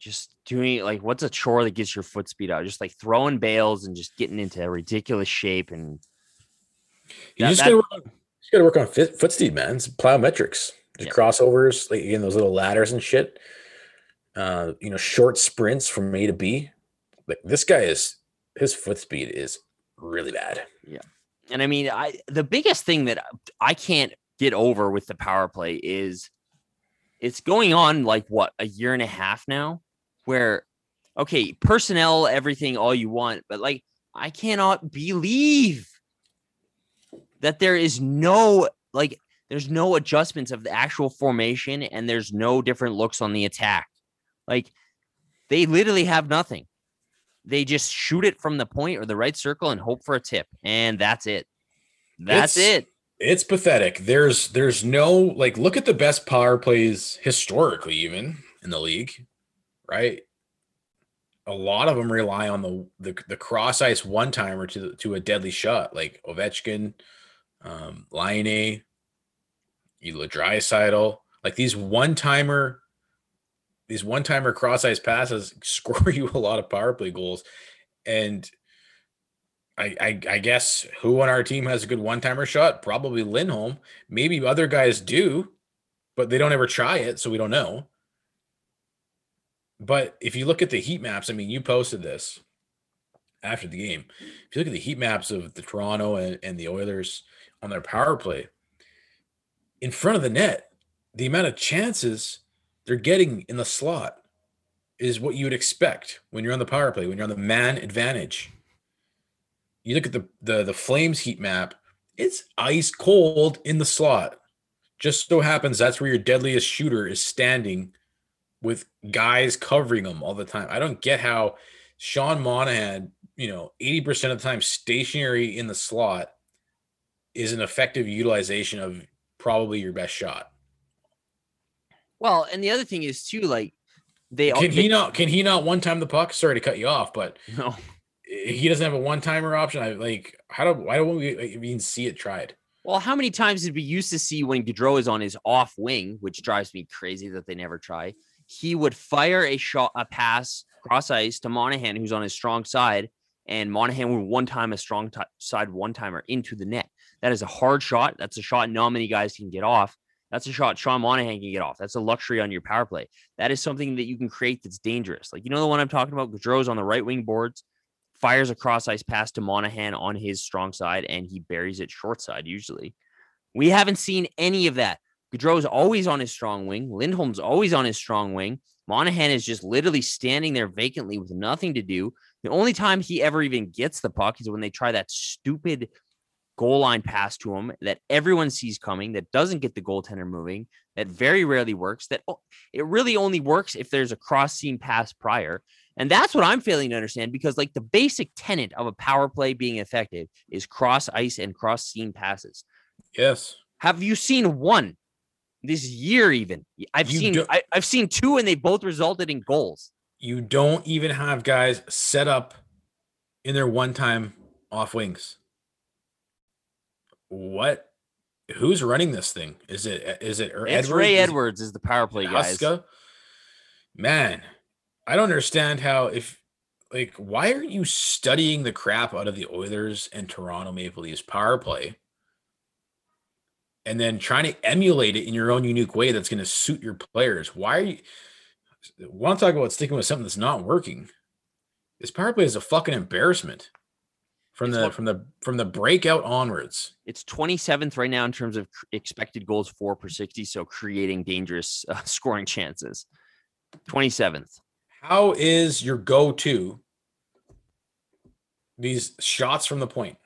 just doing like what's a chore that gets your foot speed out? Just like throwing bales and just getting into a ridiculous shape. And you just, gotta work on, just gotta work on fit, foot speed, man. It's plyometrics, the yeah. crossovers, like again, those little ladders and shit. Uh, you know, short sprints from A to B. Like this guy is his foot speed is really bad. Yeah. And I mean, I the biggest thing that I can't get over with the power play is it's going on like what a year and a half now where okay personnel everything all you want but like i cannot believe that there is no like there's no adjustments of the actual formation and there's no different looks on the attack like they literally have nothing they just shoot it from the point or the right circle and hope for a tip and that's it that's it's, it it's pathetic. There's there's no like look at the best power plays historically even in the league, right? A lot of them rely on the the, the cross ice one timer to to a deadly shot, like Ovechkin, um, Laine, Ela Draisaitl. Like these one timer, these one timer cross ice passes score you a lot of power play goals, and I, I, I guess who on our team has a good one timer shot? Probably Lindholm. Maybe other guys do, but they don't ever try it, so we don't know. But if you look at the heat maps, I mean, you posted this after the game. If you look at the heat maps of the Toronto and, and the Oilers on their power play, in front of the net, the amount of chances they're getting in the slot is what you would expect when you're on the power play, when you're on the man advantage you look at the the the Flames heat map, it's ice cold in the slot. Just so happens that's where your deadliest shooter is standing with guys covering them all the time. I don't get how Sean Monahan, you know, 80% of the time stationary in the slot is an effective utilization of probably your best shot. Well, and the other thing is too, like they Can they, he not? Can he not one time the puck? Sorry to cut you off, but No, he doesn't have a one timer option. I like how do why don't we even see it tried? Well, how many times did we used to see when Gaudreau is on his off wing, which drives me crazy that they never try? He would fire a shot, a pass cross ice to Monahan, who's on his strong side, and Monahan would one time a strong t- side one timer into the net. That is a hard shot. That's a shot not many guys can get off. That's a shot Sean Monahan can get off. That's a luxury on your power play. That is something that you can create that's dangerous. Like you know the one I'm talking about. Gaudreau's on the right wing boards, fires a cross ice pass to Monahan on his strong side, and he buries it short side usually. We haven't seen any of that. Gaudreau's always on his strong wing. Lindholm's always on his strong wing. Monahan is just literally standing there vacantly with nothing to do. The only time he ever even gets the puck is when they try that stupid goal line pass to him that everyone sees coming, that doesn't get the goaltender moving, that very rarely works. That it really only works if there's a cross seam pass prior. And that's what I'm failing to understand because, like, the basic tenet of a power play being effective is cross ice and cross seam passes. Yes. Have you seen one this year? Even I've You seen I, I've seen two, and they both resulted in goals. You don't even have guys set up in their one time off wings. What? Who's running this thing? Is it is it Er- It's Ray Edwards is the power play. Huska? Man, I don't understand how if like why aren't you studying the crap out of the Oilers and Toronto Maple Leafs power play? And then trying to emulate it in your own unique way that's going to suit your players. Why are you want to talk about sticking with something that's not working? This power play is a fucking embarrassment from It's the what- from the from the breakout onwards. It's 27th right now in terms of expected goals for per 60, so creating dangerous uh, scoring chances. 27th. How is your go-to these shots from the point?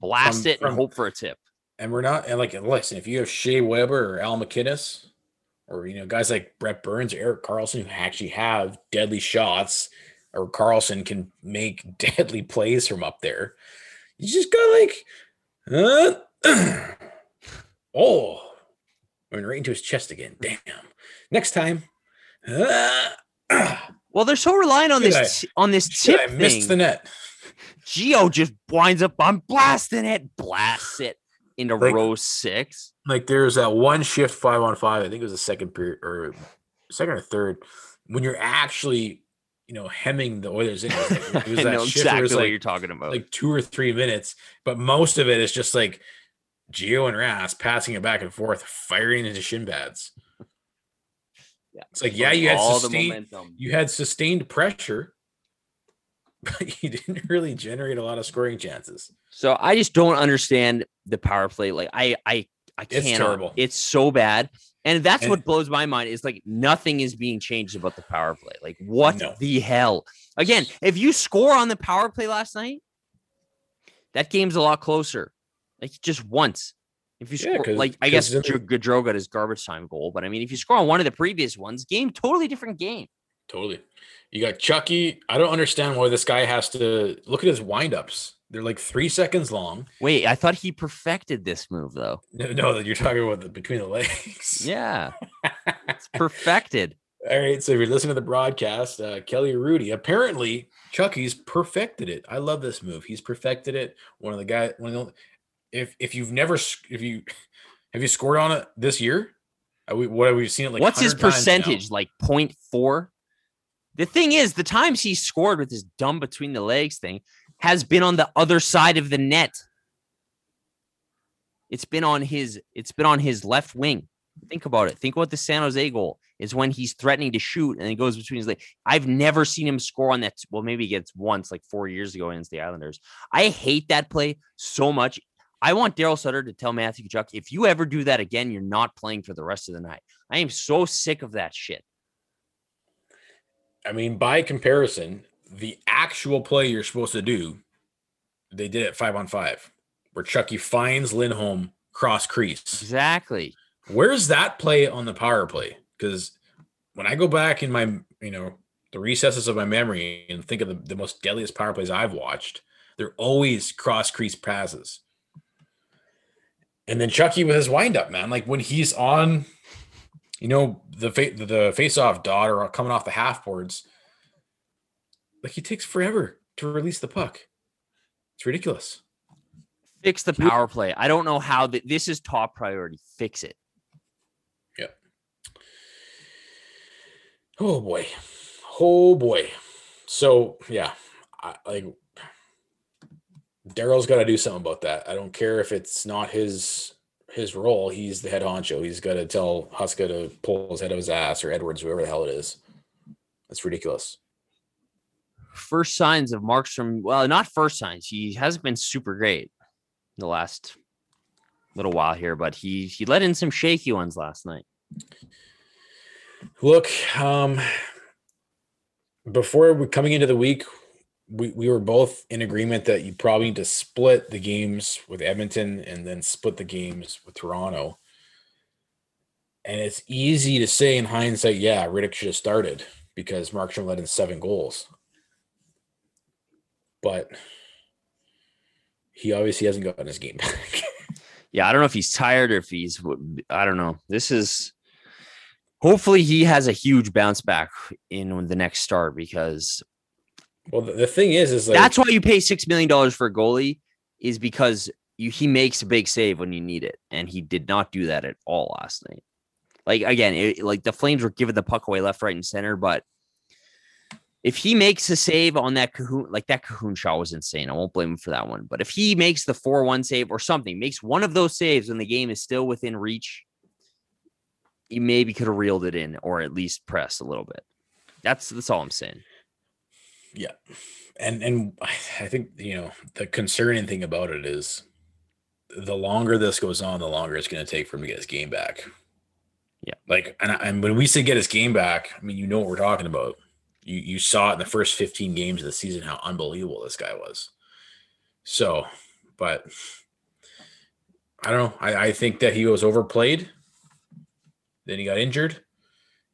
Blast From- it and hope for a tip. And we're not and like listen, if you have Shea Weber or Al MacInnis or you know, guys like Brent Burns or Erik Karlsson who actually have deadly shots, or Karlsson can make deadly plays from up there, you just got like, uh, oh, went right into his chest again. Damn. Next time. Uh, Well, they're so reliant on Should this on this tip I missed thing. the net. Geo just winds up on blasting it, blasts it into Like- row six. like there's that one shift five on five. I think it was the second period or second or third when you're actually, you know, hemming the Oilers in. It was, like, it was I that know shift exactly was what you're talking about. like two or three minutes, but most of it is just like Geo and Ras passing it back and forth, firing into shin pads. Yeah. It's like, yeah, you had all the sustained, momentum. you had sustained pressure, but you didn't really generate a lot of scoring chances. So I just don't understand the power play. Like I I I can't. It's terrible. It's so bad. And that's And- what blows my mind is like nothing is being changed about the power play. Like what No. the hell? Again, if you score on the power play last night, that game's a lot closer. Like just once. If you Yeah, score, like I guess Gaudreau got his garbage time goal, but I mean, if you score on one of the previous ones, game totally different game. Totally. You got Chucky. I don't understand why this guy has to look at his windups. They're like three seconds long. Wait, I thought he perfected this move though. No, no that you're talking about the between the legs. Yeah, it's perfected. All right. So if you're listening to the broadcast, uh, Kelly Hrudey, apparently Chucky's perfected it. I love this move. He's perfected it. One of the guys, one of the, if, if you've never, if you, have you scored on it this year? Are we, what have we seen it like? What's his 100 now? percentage? Like 0.4? The thing is, the times he scored with his dumb between the legs thing has been on the other side of the net. It's been on his it's been on his left wing. Think about it. Think about the San Jose goal is when he's threatening to shoot and he goes between his legs. I've never seen him score on that. Well, maybe he gets once like four years ago against the Islanders. I hate that play so much. I want Daryl Sutter to tell Matthew Tkachuk, if you ever do that again, you're not playing for the rest of the night. I am so sick of that shit. I mean, by comparison, the actual play you're supposed to do, they did it five on five, where Chucky finds Lindholm cross crease. Exactly. Where's that play on the power play? Because when I go back in my, you know, the recesses of my memory and think of the, the most deadliest power plays I've watched, they're always cross crease passes. And then Chucky with his windup, man, like when he's on You know, the fa- the face off dot or coming off the half boards, like he takes forever to release the puck. It's ridiculous. Fix the power play. I don't know how that this is top priority. Fix it. Yep. Oh boy. Oh boy. So yeah, I, like Daryl's got to do something about that. I don't care if it's not his his role. He's the head honcho. He's got to tell Huska to pull his head out of his ass or Edwards, whoever the hell it is. That's ridiculous. First signs of Markstrom. Well, not first signs. He hasn't been super great the last little while here, but he he let in some shaky ones last night. Look, um, before we coming into the week, we, we were both in agreement that you probably need to split the games with Edmonton and then split the games with Toronto. And it's easy to say in hindsight, yeah, Rittich should have started because Markstrom let in seven goals. But he obviously hasn't gotten his game back. yeah, I don't know if he's tired or if he's I don't know. This is hopefully he has a huge bounce back in the next start because well the, the thing is is like, that's why you pay six million dollars for a goalie is because you, he makes a big save when you need it and he did not do that at all last night like again it, like the flames were giving the puck away left right and center but if he makes a save on that Kahun, like that Kahun shot was insane. I won't blame him for that one. But if he makes the 4 1 save or something, makes one of those saves when the game is still within reach, he maybe could have reeled it in or at least pressed a little bit. That's that's all I'm saying. Yeah. And and I think you know the concerning thing about it is the longer this goes on, the longer it's going to take for him to get his game back. Yeah. Like and, and when we say get his game back, I mean you know what we're talking about you you saw it in the first 15 games of the season how unbelievable this guy was. So, but I don't know. I, I think that he was overplayed. Then he got injured.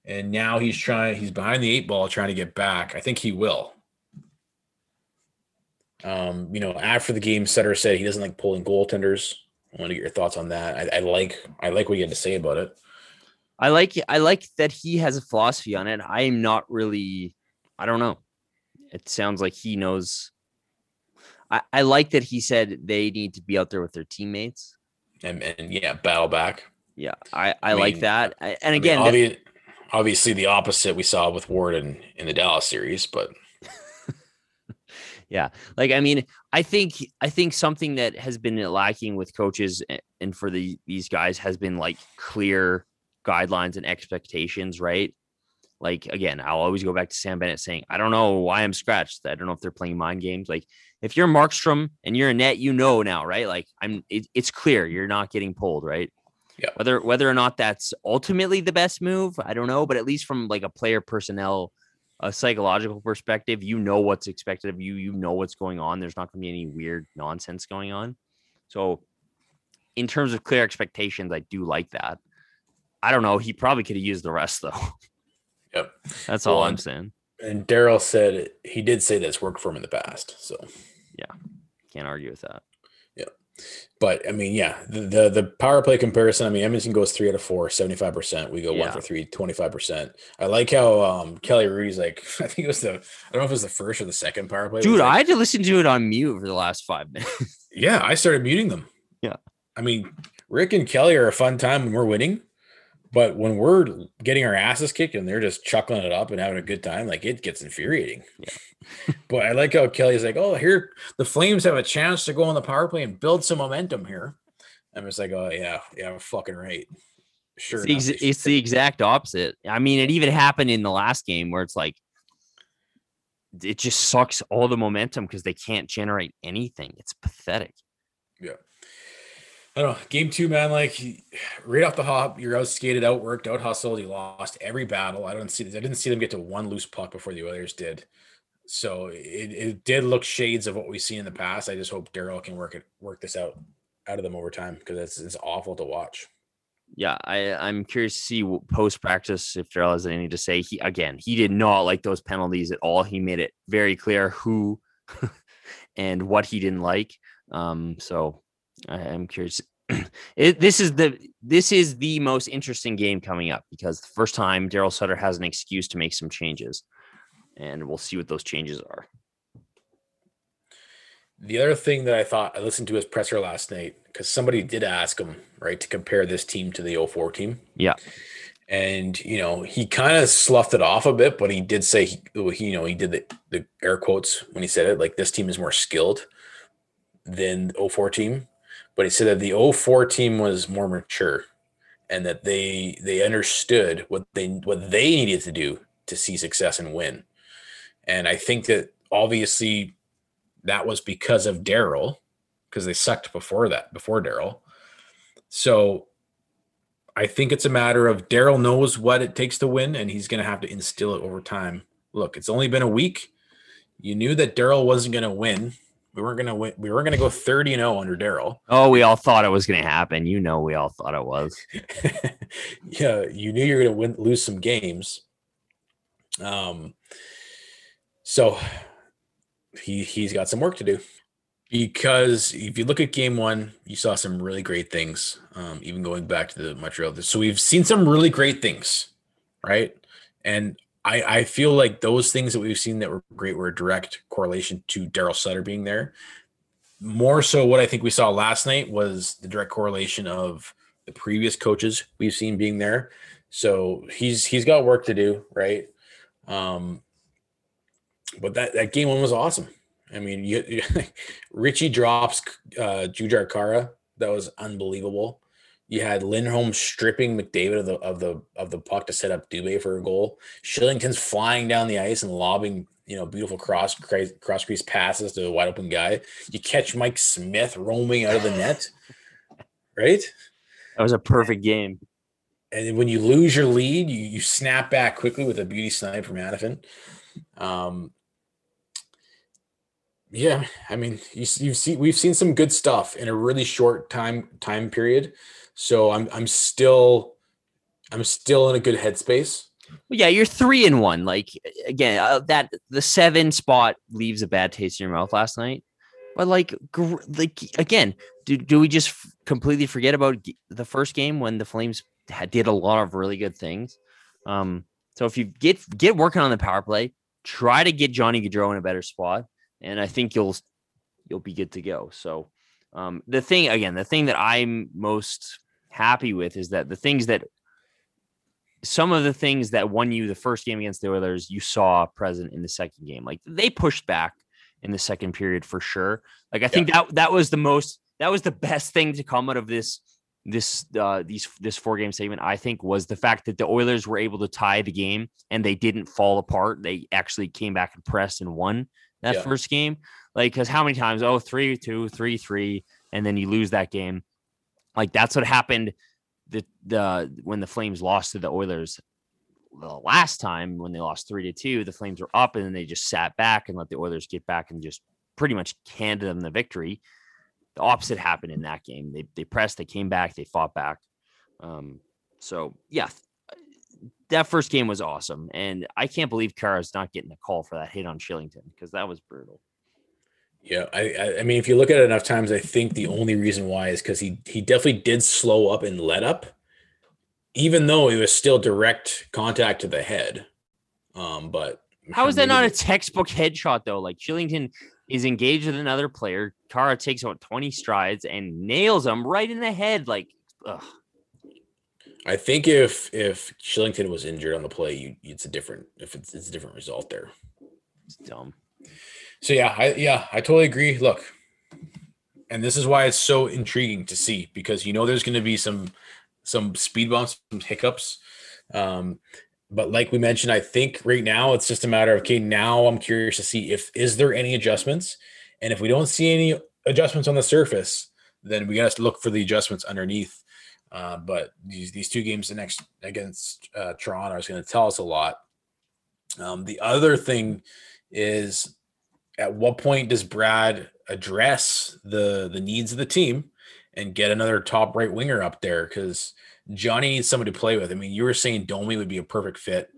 And now he's trying, he's behind the eight ball trying to get back. I think he will. Um, you know, after the game, Sutter said he doesn't like pulling goaltenders. I want to get your thoughts on that. I, I like I like what you had to say about it. I like I like that he has a philosophy on it. I'm not really I don't know. It sounds like he knows. I, I like that he said they need to be out there with their teammates. And, and yeah, battle back. Yeah, I, I, I like mean, that. And again, I mean, obvi- obviously the opposite we saw with Ward in, in the Dallas series, but yeah, like I mean, I think I think something that has been lacking with coaches and for the these guys has been like clear guidelines and expectations, right? Like again, I'll always go back to Sam Bennett saying, I don't know why I'm scratched. I don't know if they're playing mind games. Like if you're Markstrom and you're a net, you know now, right? Like I'm it, it's clear you're not getting pulled, right? Yeah. Whether whether or not that's ultimately the best move, I don't know, but at least from like a player personnel, a psychological perspective, you know what's expected of you. You know what's going on. There's not going to be any weird nonsense going on. So, in terms of clear expectations, I do like that. I don't know. He probably could have used the rest though. Yep. That's all well, I'm saying. And Daryl said he did say that's worked for him in the past. So yeah, can't argue with that. Yeah. But I mean, yeah, the, the, the power play comparison. I mean, Edmonton goes three out of four, 75%. We go yeah. one for three, 25%. I like how um, Kelly Hrudey's like, I think it was the, I don't know if it was the first or the second power play. Dude, like, I had to listen to it on mute for the last five minutes. yeah, I started muting them. Yeah. I mean, Rick and Kelly are a fun time when we're winning. But when we're getting our asses kicked and they're just chuckling it up and having a good time, like it gets infuriating. Yeah. but I like how Kelly's like, oh, here the Flames have a chance to go on the power play and build some momentum here. I'm just like, oh yeah, yeah, I'm fucking right. Sure. It's the, ex- it's the exact opposite. I mean, it even happened in the last game where it's like it just sucks all the momentum because they can't generate anything. It's pathetic. Yeah. I don't know. Game two, man, like right off the hop, you're out skated, out worked, out hustled. You lost every battle. I don't see. I didn't see them get to one loose puck before the Oilers did. So it, it did look shades of what we've seen in the past. I just hope Daryl can work it work this out out of them over time because it's it's awful to watch. Yeah, I I'm curious to see post practice if Daryl has anything to say. He again, he did not like those penalties at all. He made it very clear who and what he didn't like. Um, so I, am curious. it, this is the this is the most interesting game coming up because the first time Daryl Sutter has an excuse to make some changes, and we'll see what those changes are. The other thing that I thought I listened to his presser last night because somebody did ask him right to compare this team to the 04 team. Yeah. And you know he kind of sloughed it off a bit, but he did say he, you know he did the, the air quotes when he said it like this team is more skilled than 04 team, but he said that the 04 team was more mature and that they they understood what they what they needed to do to see success and win. And I think that obviously that was because of Daryl, because they sucked before that, before Daryl. So I think it's a matter of Daryl knows what it takes to win, and he's going to have to instill it over time. Look, it's only been a week. You knew that Daryl wasn't going to win. We weren't going to win. We weren't going to go 30 and 0 under Daryl. Oh, we all thought it was going to happen. You know, we all thought it was. yeah, you knew you were going to win, lose some games. Um, so he he's got some work to do because if you look at game one, you saw some really great things. Um, even going back to the Montreal, so we've seen some really great things, right? And I I feel like those things that we've seen that were great were a direct correlation to Daryl Sutter being there. More so, what I think we saw last night was the direct correlation of the previous coaches we've seen being there. So he's he's got work to do, right? Um, but that that game one was awesome. I mean, you, you Ritchie drops uh, Jujhar Khaira. That was unbelievable. You had Lindholm stripping McDavid of the of the of the puck to set up Dubé for a goal. Kylington's flying down the ice and lobbing, you know, beautiful cross cross crease passes to a wide open guy. You catch Mike Smith roaming out of the net, right? That was a perfect game. And when you lose your lead, you, you snap back quickly with a beauty snipe from Hanifin. Um, yeah, I mean, you you see, we've seen some good stuff in a really short time time period. So I'm I'm still I'm still in a good headspace. Yeah, you're three and one. Like again, uh, that the seven spot leaves a bad taste in your mouth last night. But like, gr- like again, do do we just f- completely forget about the first game when the Flames had, did a lot of really good things? Um, so if you get get working on the power play, try to get Johnny Gaudreau in a better spot and I think you'll you'll be good to go. So um, the thing again, the thing that I'm most happy with is that the things that some of the things that won you the first game against the Oilers, you saw present in the second game. Like they pushed back in the second period for sure. Like I think yeah. that that was the most that was the best thing to come out of this this uh these this four game statement I think was the fact that the Oilers were able to tie the game and they didn't fall apart. They actually came back and pressed and won that yeah. first game. Like, because how many times? Oh, three, two, three, three, and then you lose that game. Like that's what happened. The the when the Flames lost to the Oilers the last time when they lost three to two, the Flames were up and then they just sat back and let the Oilers get back and just pretty much handed them the victory. The opposite happened in that game. They they pressed, they came back, they fought back. Um, so yeah, that first game was awesome, and I can't believe Khaira's not getting a call for that hit on Kylington because that was brutal. Yeah, I I mean, if you look at it enough times, I think the only reason why is because he he definitely did slow up and let up, even though it was still direct contact to the head. Um, but how is that not a textbook headshot though? Like Kylington is engaged with another player. Khaira takes about 20 strides and nails him right in the head. Like, ugh. I think if if Kylington was injured on the play, you, it's a different if it's, it's a different result there. It's dumb. So yeah, I yeah, I totally agree. Look, and this is why it's so intriguing to see because you know there's going to be some some speed bumps, some hiccups. Um, but like we mentioned, I think right now it's just a matter of okay. Now I'm curious to see if is there any adjustments, and if we don't see any adjustments on the surface, then we got to look for the adjustments underneath. Uh, but these these two games the next against uh, Toronto is going to tell us a lot. Um, the other thing is, at what point does Brad address the the needs of the team and get another top right winger up there? Because Johnny needs somebody to play with. I mean, you were saying Domi would be a perfect fit.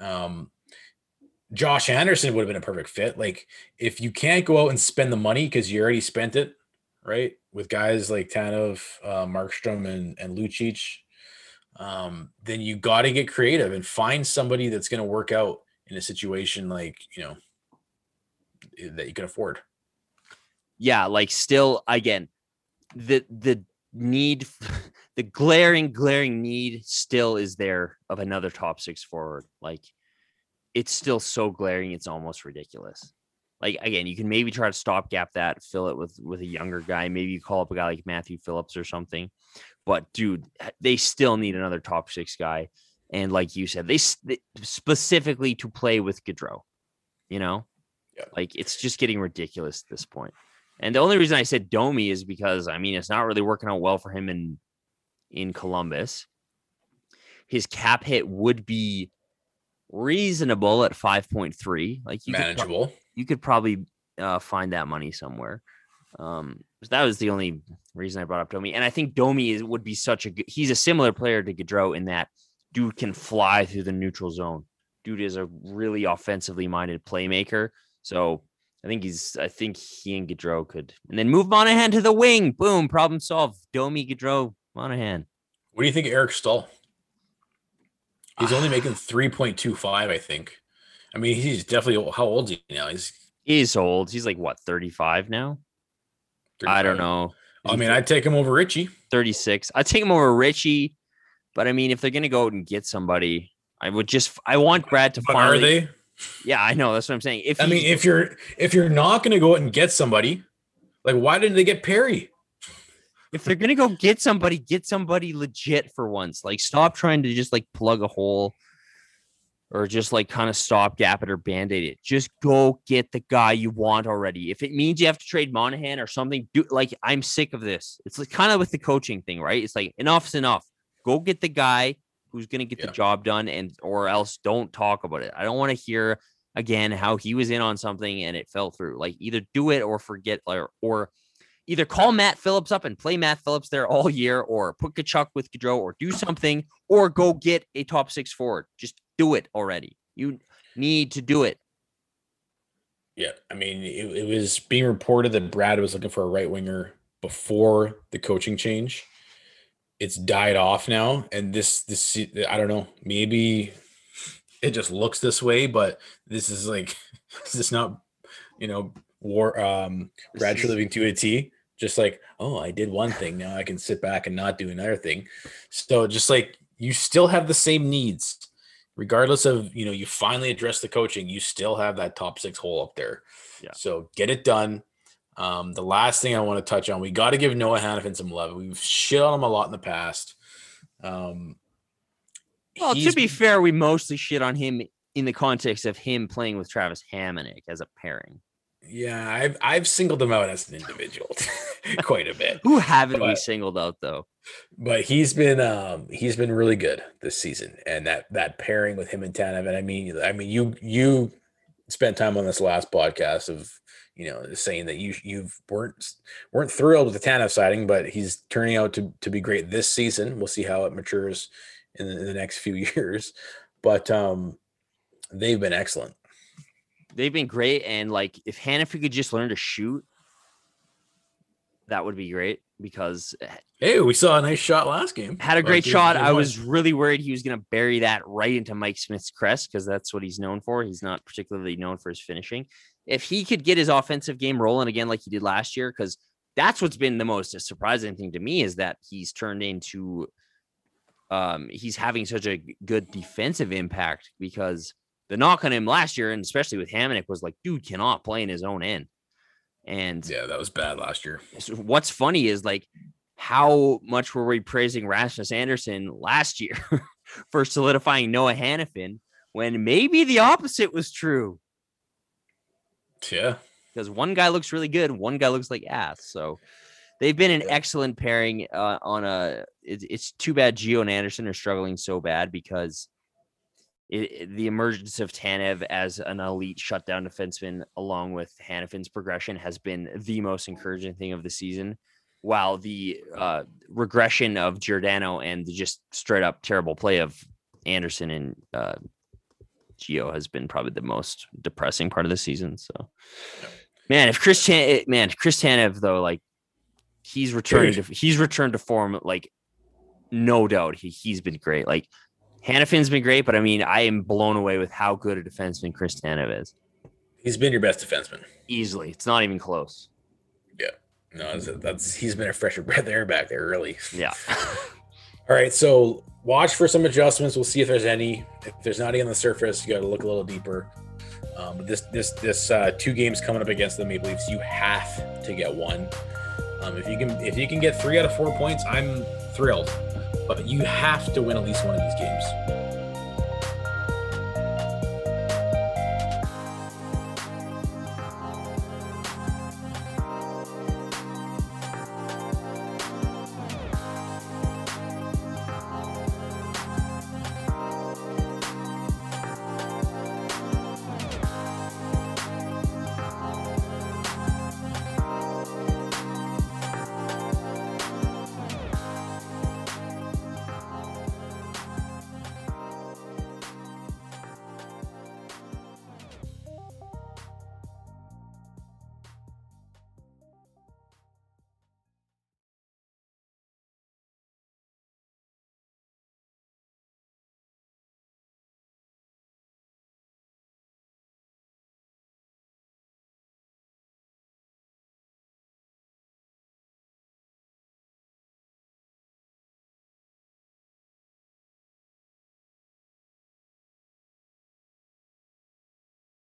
Um, Josh Anderson would have been a perfect fit. Like, if you can't go out and spend the money because you already spent it right? With guys like Tanev, uh, Markstrom, and and Lucic, um, then you got to get creative and find somebody that's going to work out in a situation like you know that you can afford. Yeah, like still again, the the need, the glaring glaring need still is there of another top six forward. Like it's still so glaring, it's almost ridiculous. Like again, you can maybe try to stopgap that, fill it with with a younger guy. Maybe you call up a guy like Matthew Phillips or something. But dude, they still need another top six guy. And like you said, they, they specifically to play with Gaudreau. You know, yeah. like it's just getting ridiculous at this point. And the only reason I said Domi is because I mean it's not really working out well for him in in Columbus. His cap hit would be reasonable at 5.3 like you manageable could, you could probably uh, find that money somewhere um that was the only reason i brought up domi and i think domi is, would be such a good he's a similar player to Gaudreau in that dude can fly through the neutral zone dude is a really offensively minded playmaker so i think he's i think he and Gaudreau could and then move monahan to the wing boom problem solved domi Gaudreau monahan what do you think of eric staal He's only ah. making 3.25, I think. I mean, he's definitely how old is he now? He's he's old. He's like what, 35 now? 35. I don't know. I mean, I'd take him over Ritchie. 36. I'd take him over Ritchie, but I mean, if they're gonna go out and get somebody, I would just I want Brad to but finally. Are they? Yeah, I know. That's what I'm saying. If I mean, if you're if you're not gonna go out and get somebody, like why didn't they get Perry? if they're gonna go get somebody, get somebody legit for once. Like stop trying to just like plug a hole or just like kind of stop gap it or band-aid it. Just go get the guy you want already. If it means you have to trade Monahan or something, do like I'm sick of this. It's like kind of with the coaching thing, right? It's like enough's enough. Go get the guy who's gonna get yeah. the job done and or else don't talk about it. I don't want to hear again how he was in on something and it fell through. Like either do it or forget or or either call Matt Phillips up and play Matt Phillips there all year, or put Tkachuk with Gaudreau, or do something, or go get a top six forward. Just do it already. You need to do it. Yeah, I mean, it, it was being reported that Brad was looking for a right winger before the coaching change. It's died off now, and this this I don't know. Maybe it just looks this way, but this is like this is not you know war um Brad Treliving to a T. Just like, oh, I did one thing. Now I can sit back and not do another thing. So just like you still have the same needs, regardless of you know, you finally address the coaching, you still have that top six hole up there. Yeah. So get it done. Um, the last thing I want to touch on, we got to give Noah Hanifin some love. We've shit on him a lot in the past. Um, well, to be fair, we mostly shit on him in the context of him playing with Travis Hamonic as a pairing. Yeah, I've I've singled him out as an individual quite a bit. Who haven't but, we singled out though? But he's been um he's been really good this season, and that that pairing with him and Tanev, and I mean I mean you you spent time on this last podcast of you know saying that you you weren't weren't thrilled with the Tanev sighting, but he's turning out to to be great this season. We'll see how it matures in the, in the next few years, but um they've been excellent they've been great. And like if Hanifin could just learn to shoot, that would be great because eh, hey, we saw a nice shot last game. Had a great shot. I was really worried he was going to bury that right into Mike Smith's crest because that's what he's known for. He's not particularly known for his finishing. If he could get his offensive game rolling again like he did last year, because that's what's been the most surprising thing to me is that he's turned into um he's having such a good defensive impact because the knock on him last year, and especially with Hamonic, was like, dude cannot play in his own end. And yeah, that was bad last year. what's funny is like, how much were we praising Rasmus Andersson last year for solidifying Noah Hanifin when maybe the opposite was true? Yeah. Because one guy looks really good, one guy looks like ass. So they've been an excellent pairing uh, on a. It, it's too bad Gio and Andersson are struggling so bad because it, the emergence of Tanev as an elite shutdown defenseman, along with Hanifin's progression, has been the most encouraging thing of the season. While the uh, regression of Giordano and the just straight up terrible play of Andersson and uh, Gio has been probably the most depressing part of the season. So, man, if Chris Tan- eh, man, Chris Tanev though, like he's returned to he's returned to form like no doubt he, he's been great. Like Hanifin's been great, but I mean, I am blown away with how good a defenseman Chris Tanev is. He's been your best defenseman. Easily. It's not even close. Yeah. No, that's, that's he's been a fresher breath air back there, really. Yeah. All right. So watch for some adjustments. We'll see if there's any. If there's not any on the surface, you got to look a little deeper. Um, but this this this uh, two games coming up against the Maple Leafs, you have to get one. Um, if you can if you can get three out of four points, I'm thrilled. But you have to win at least one of these games.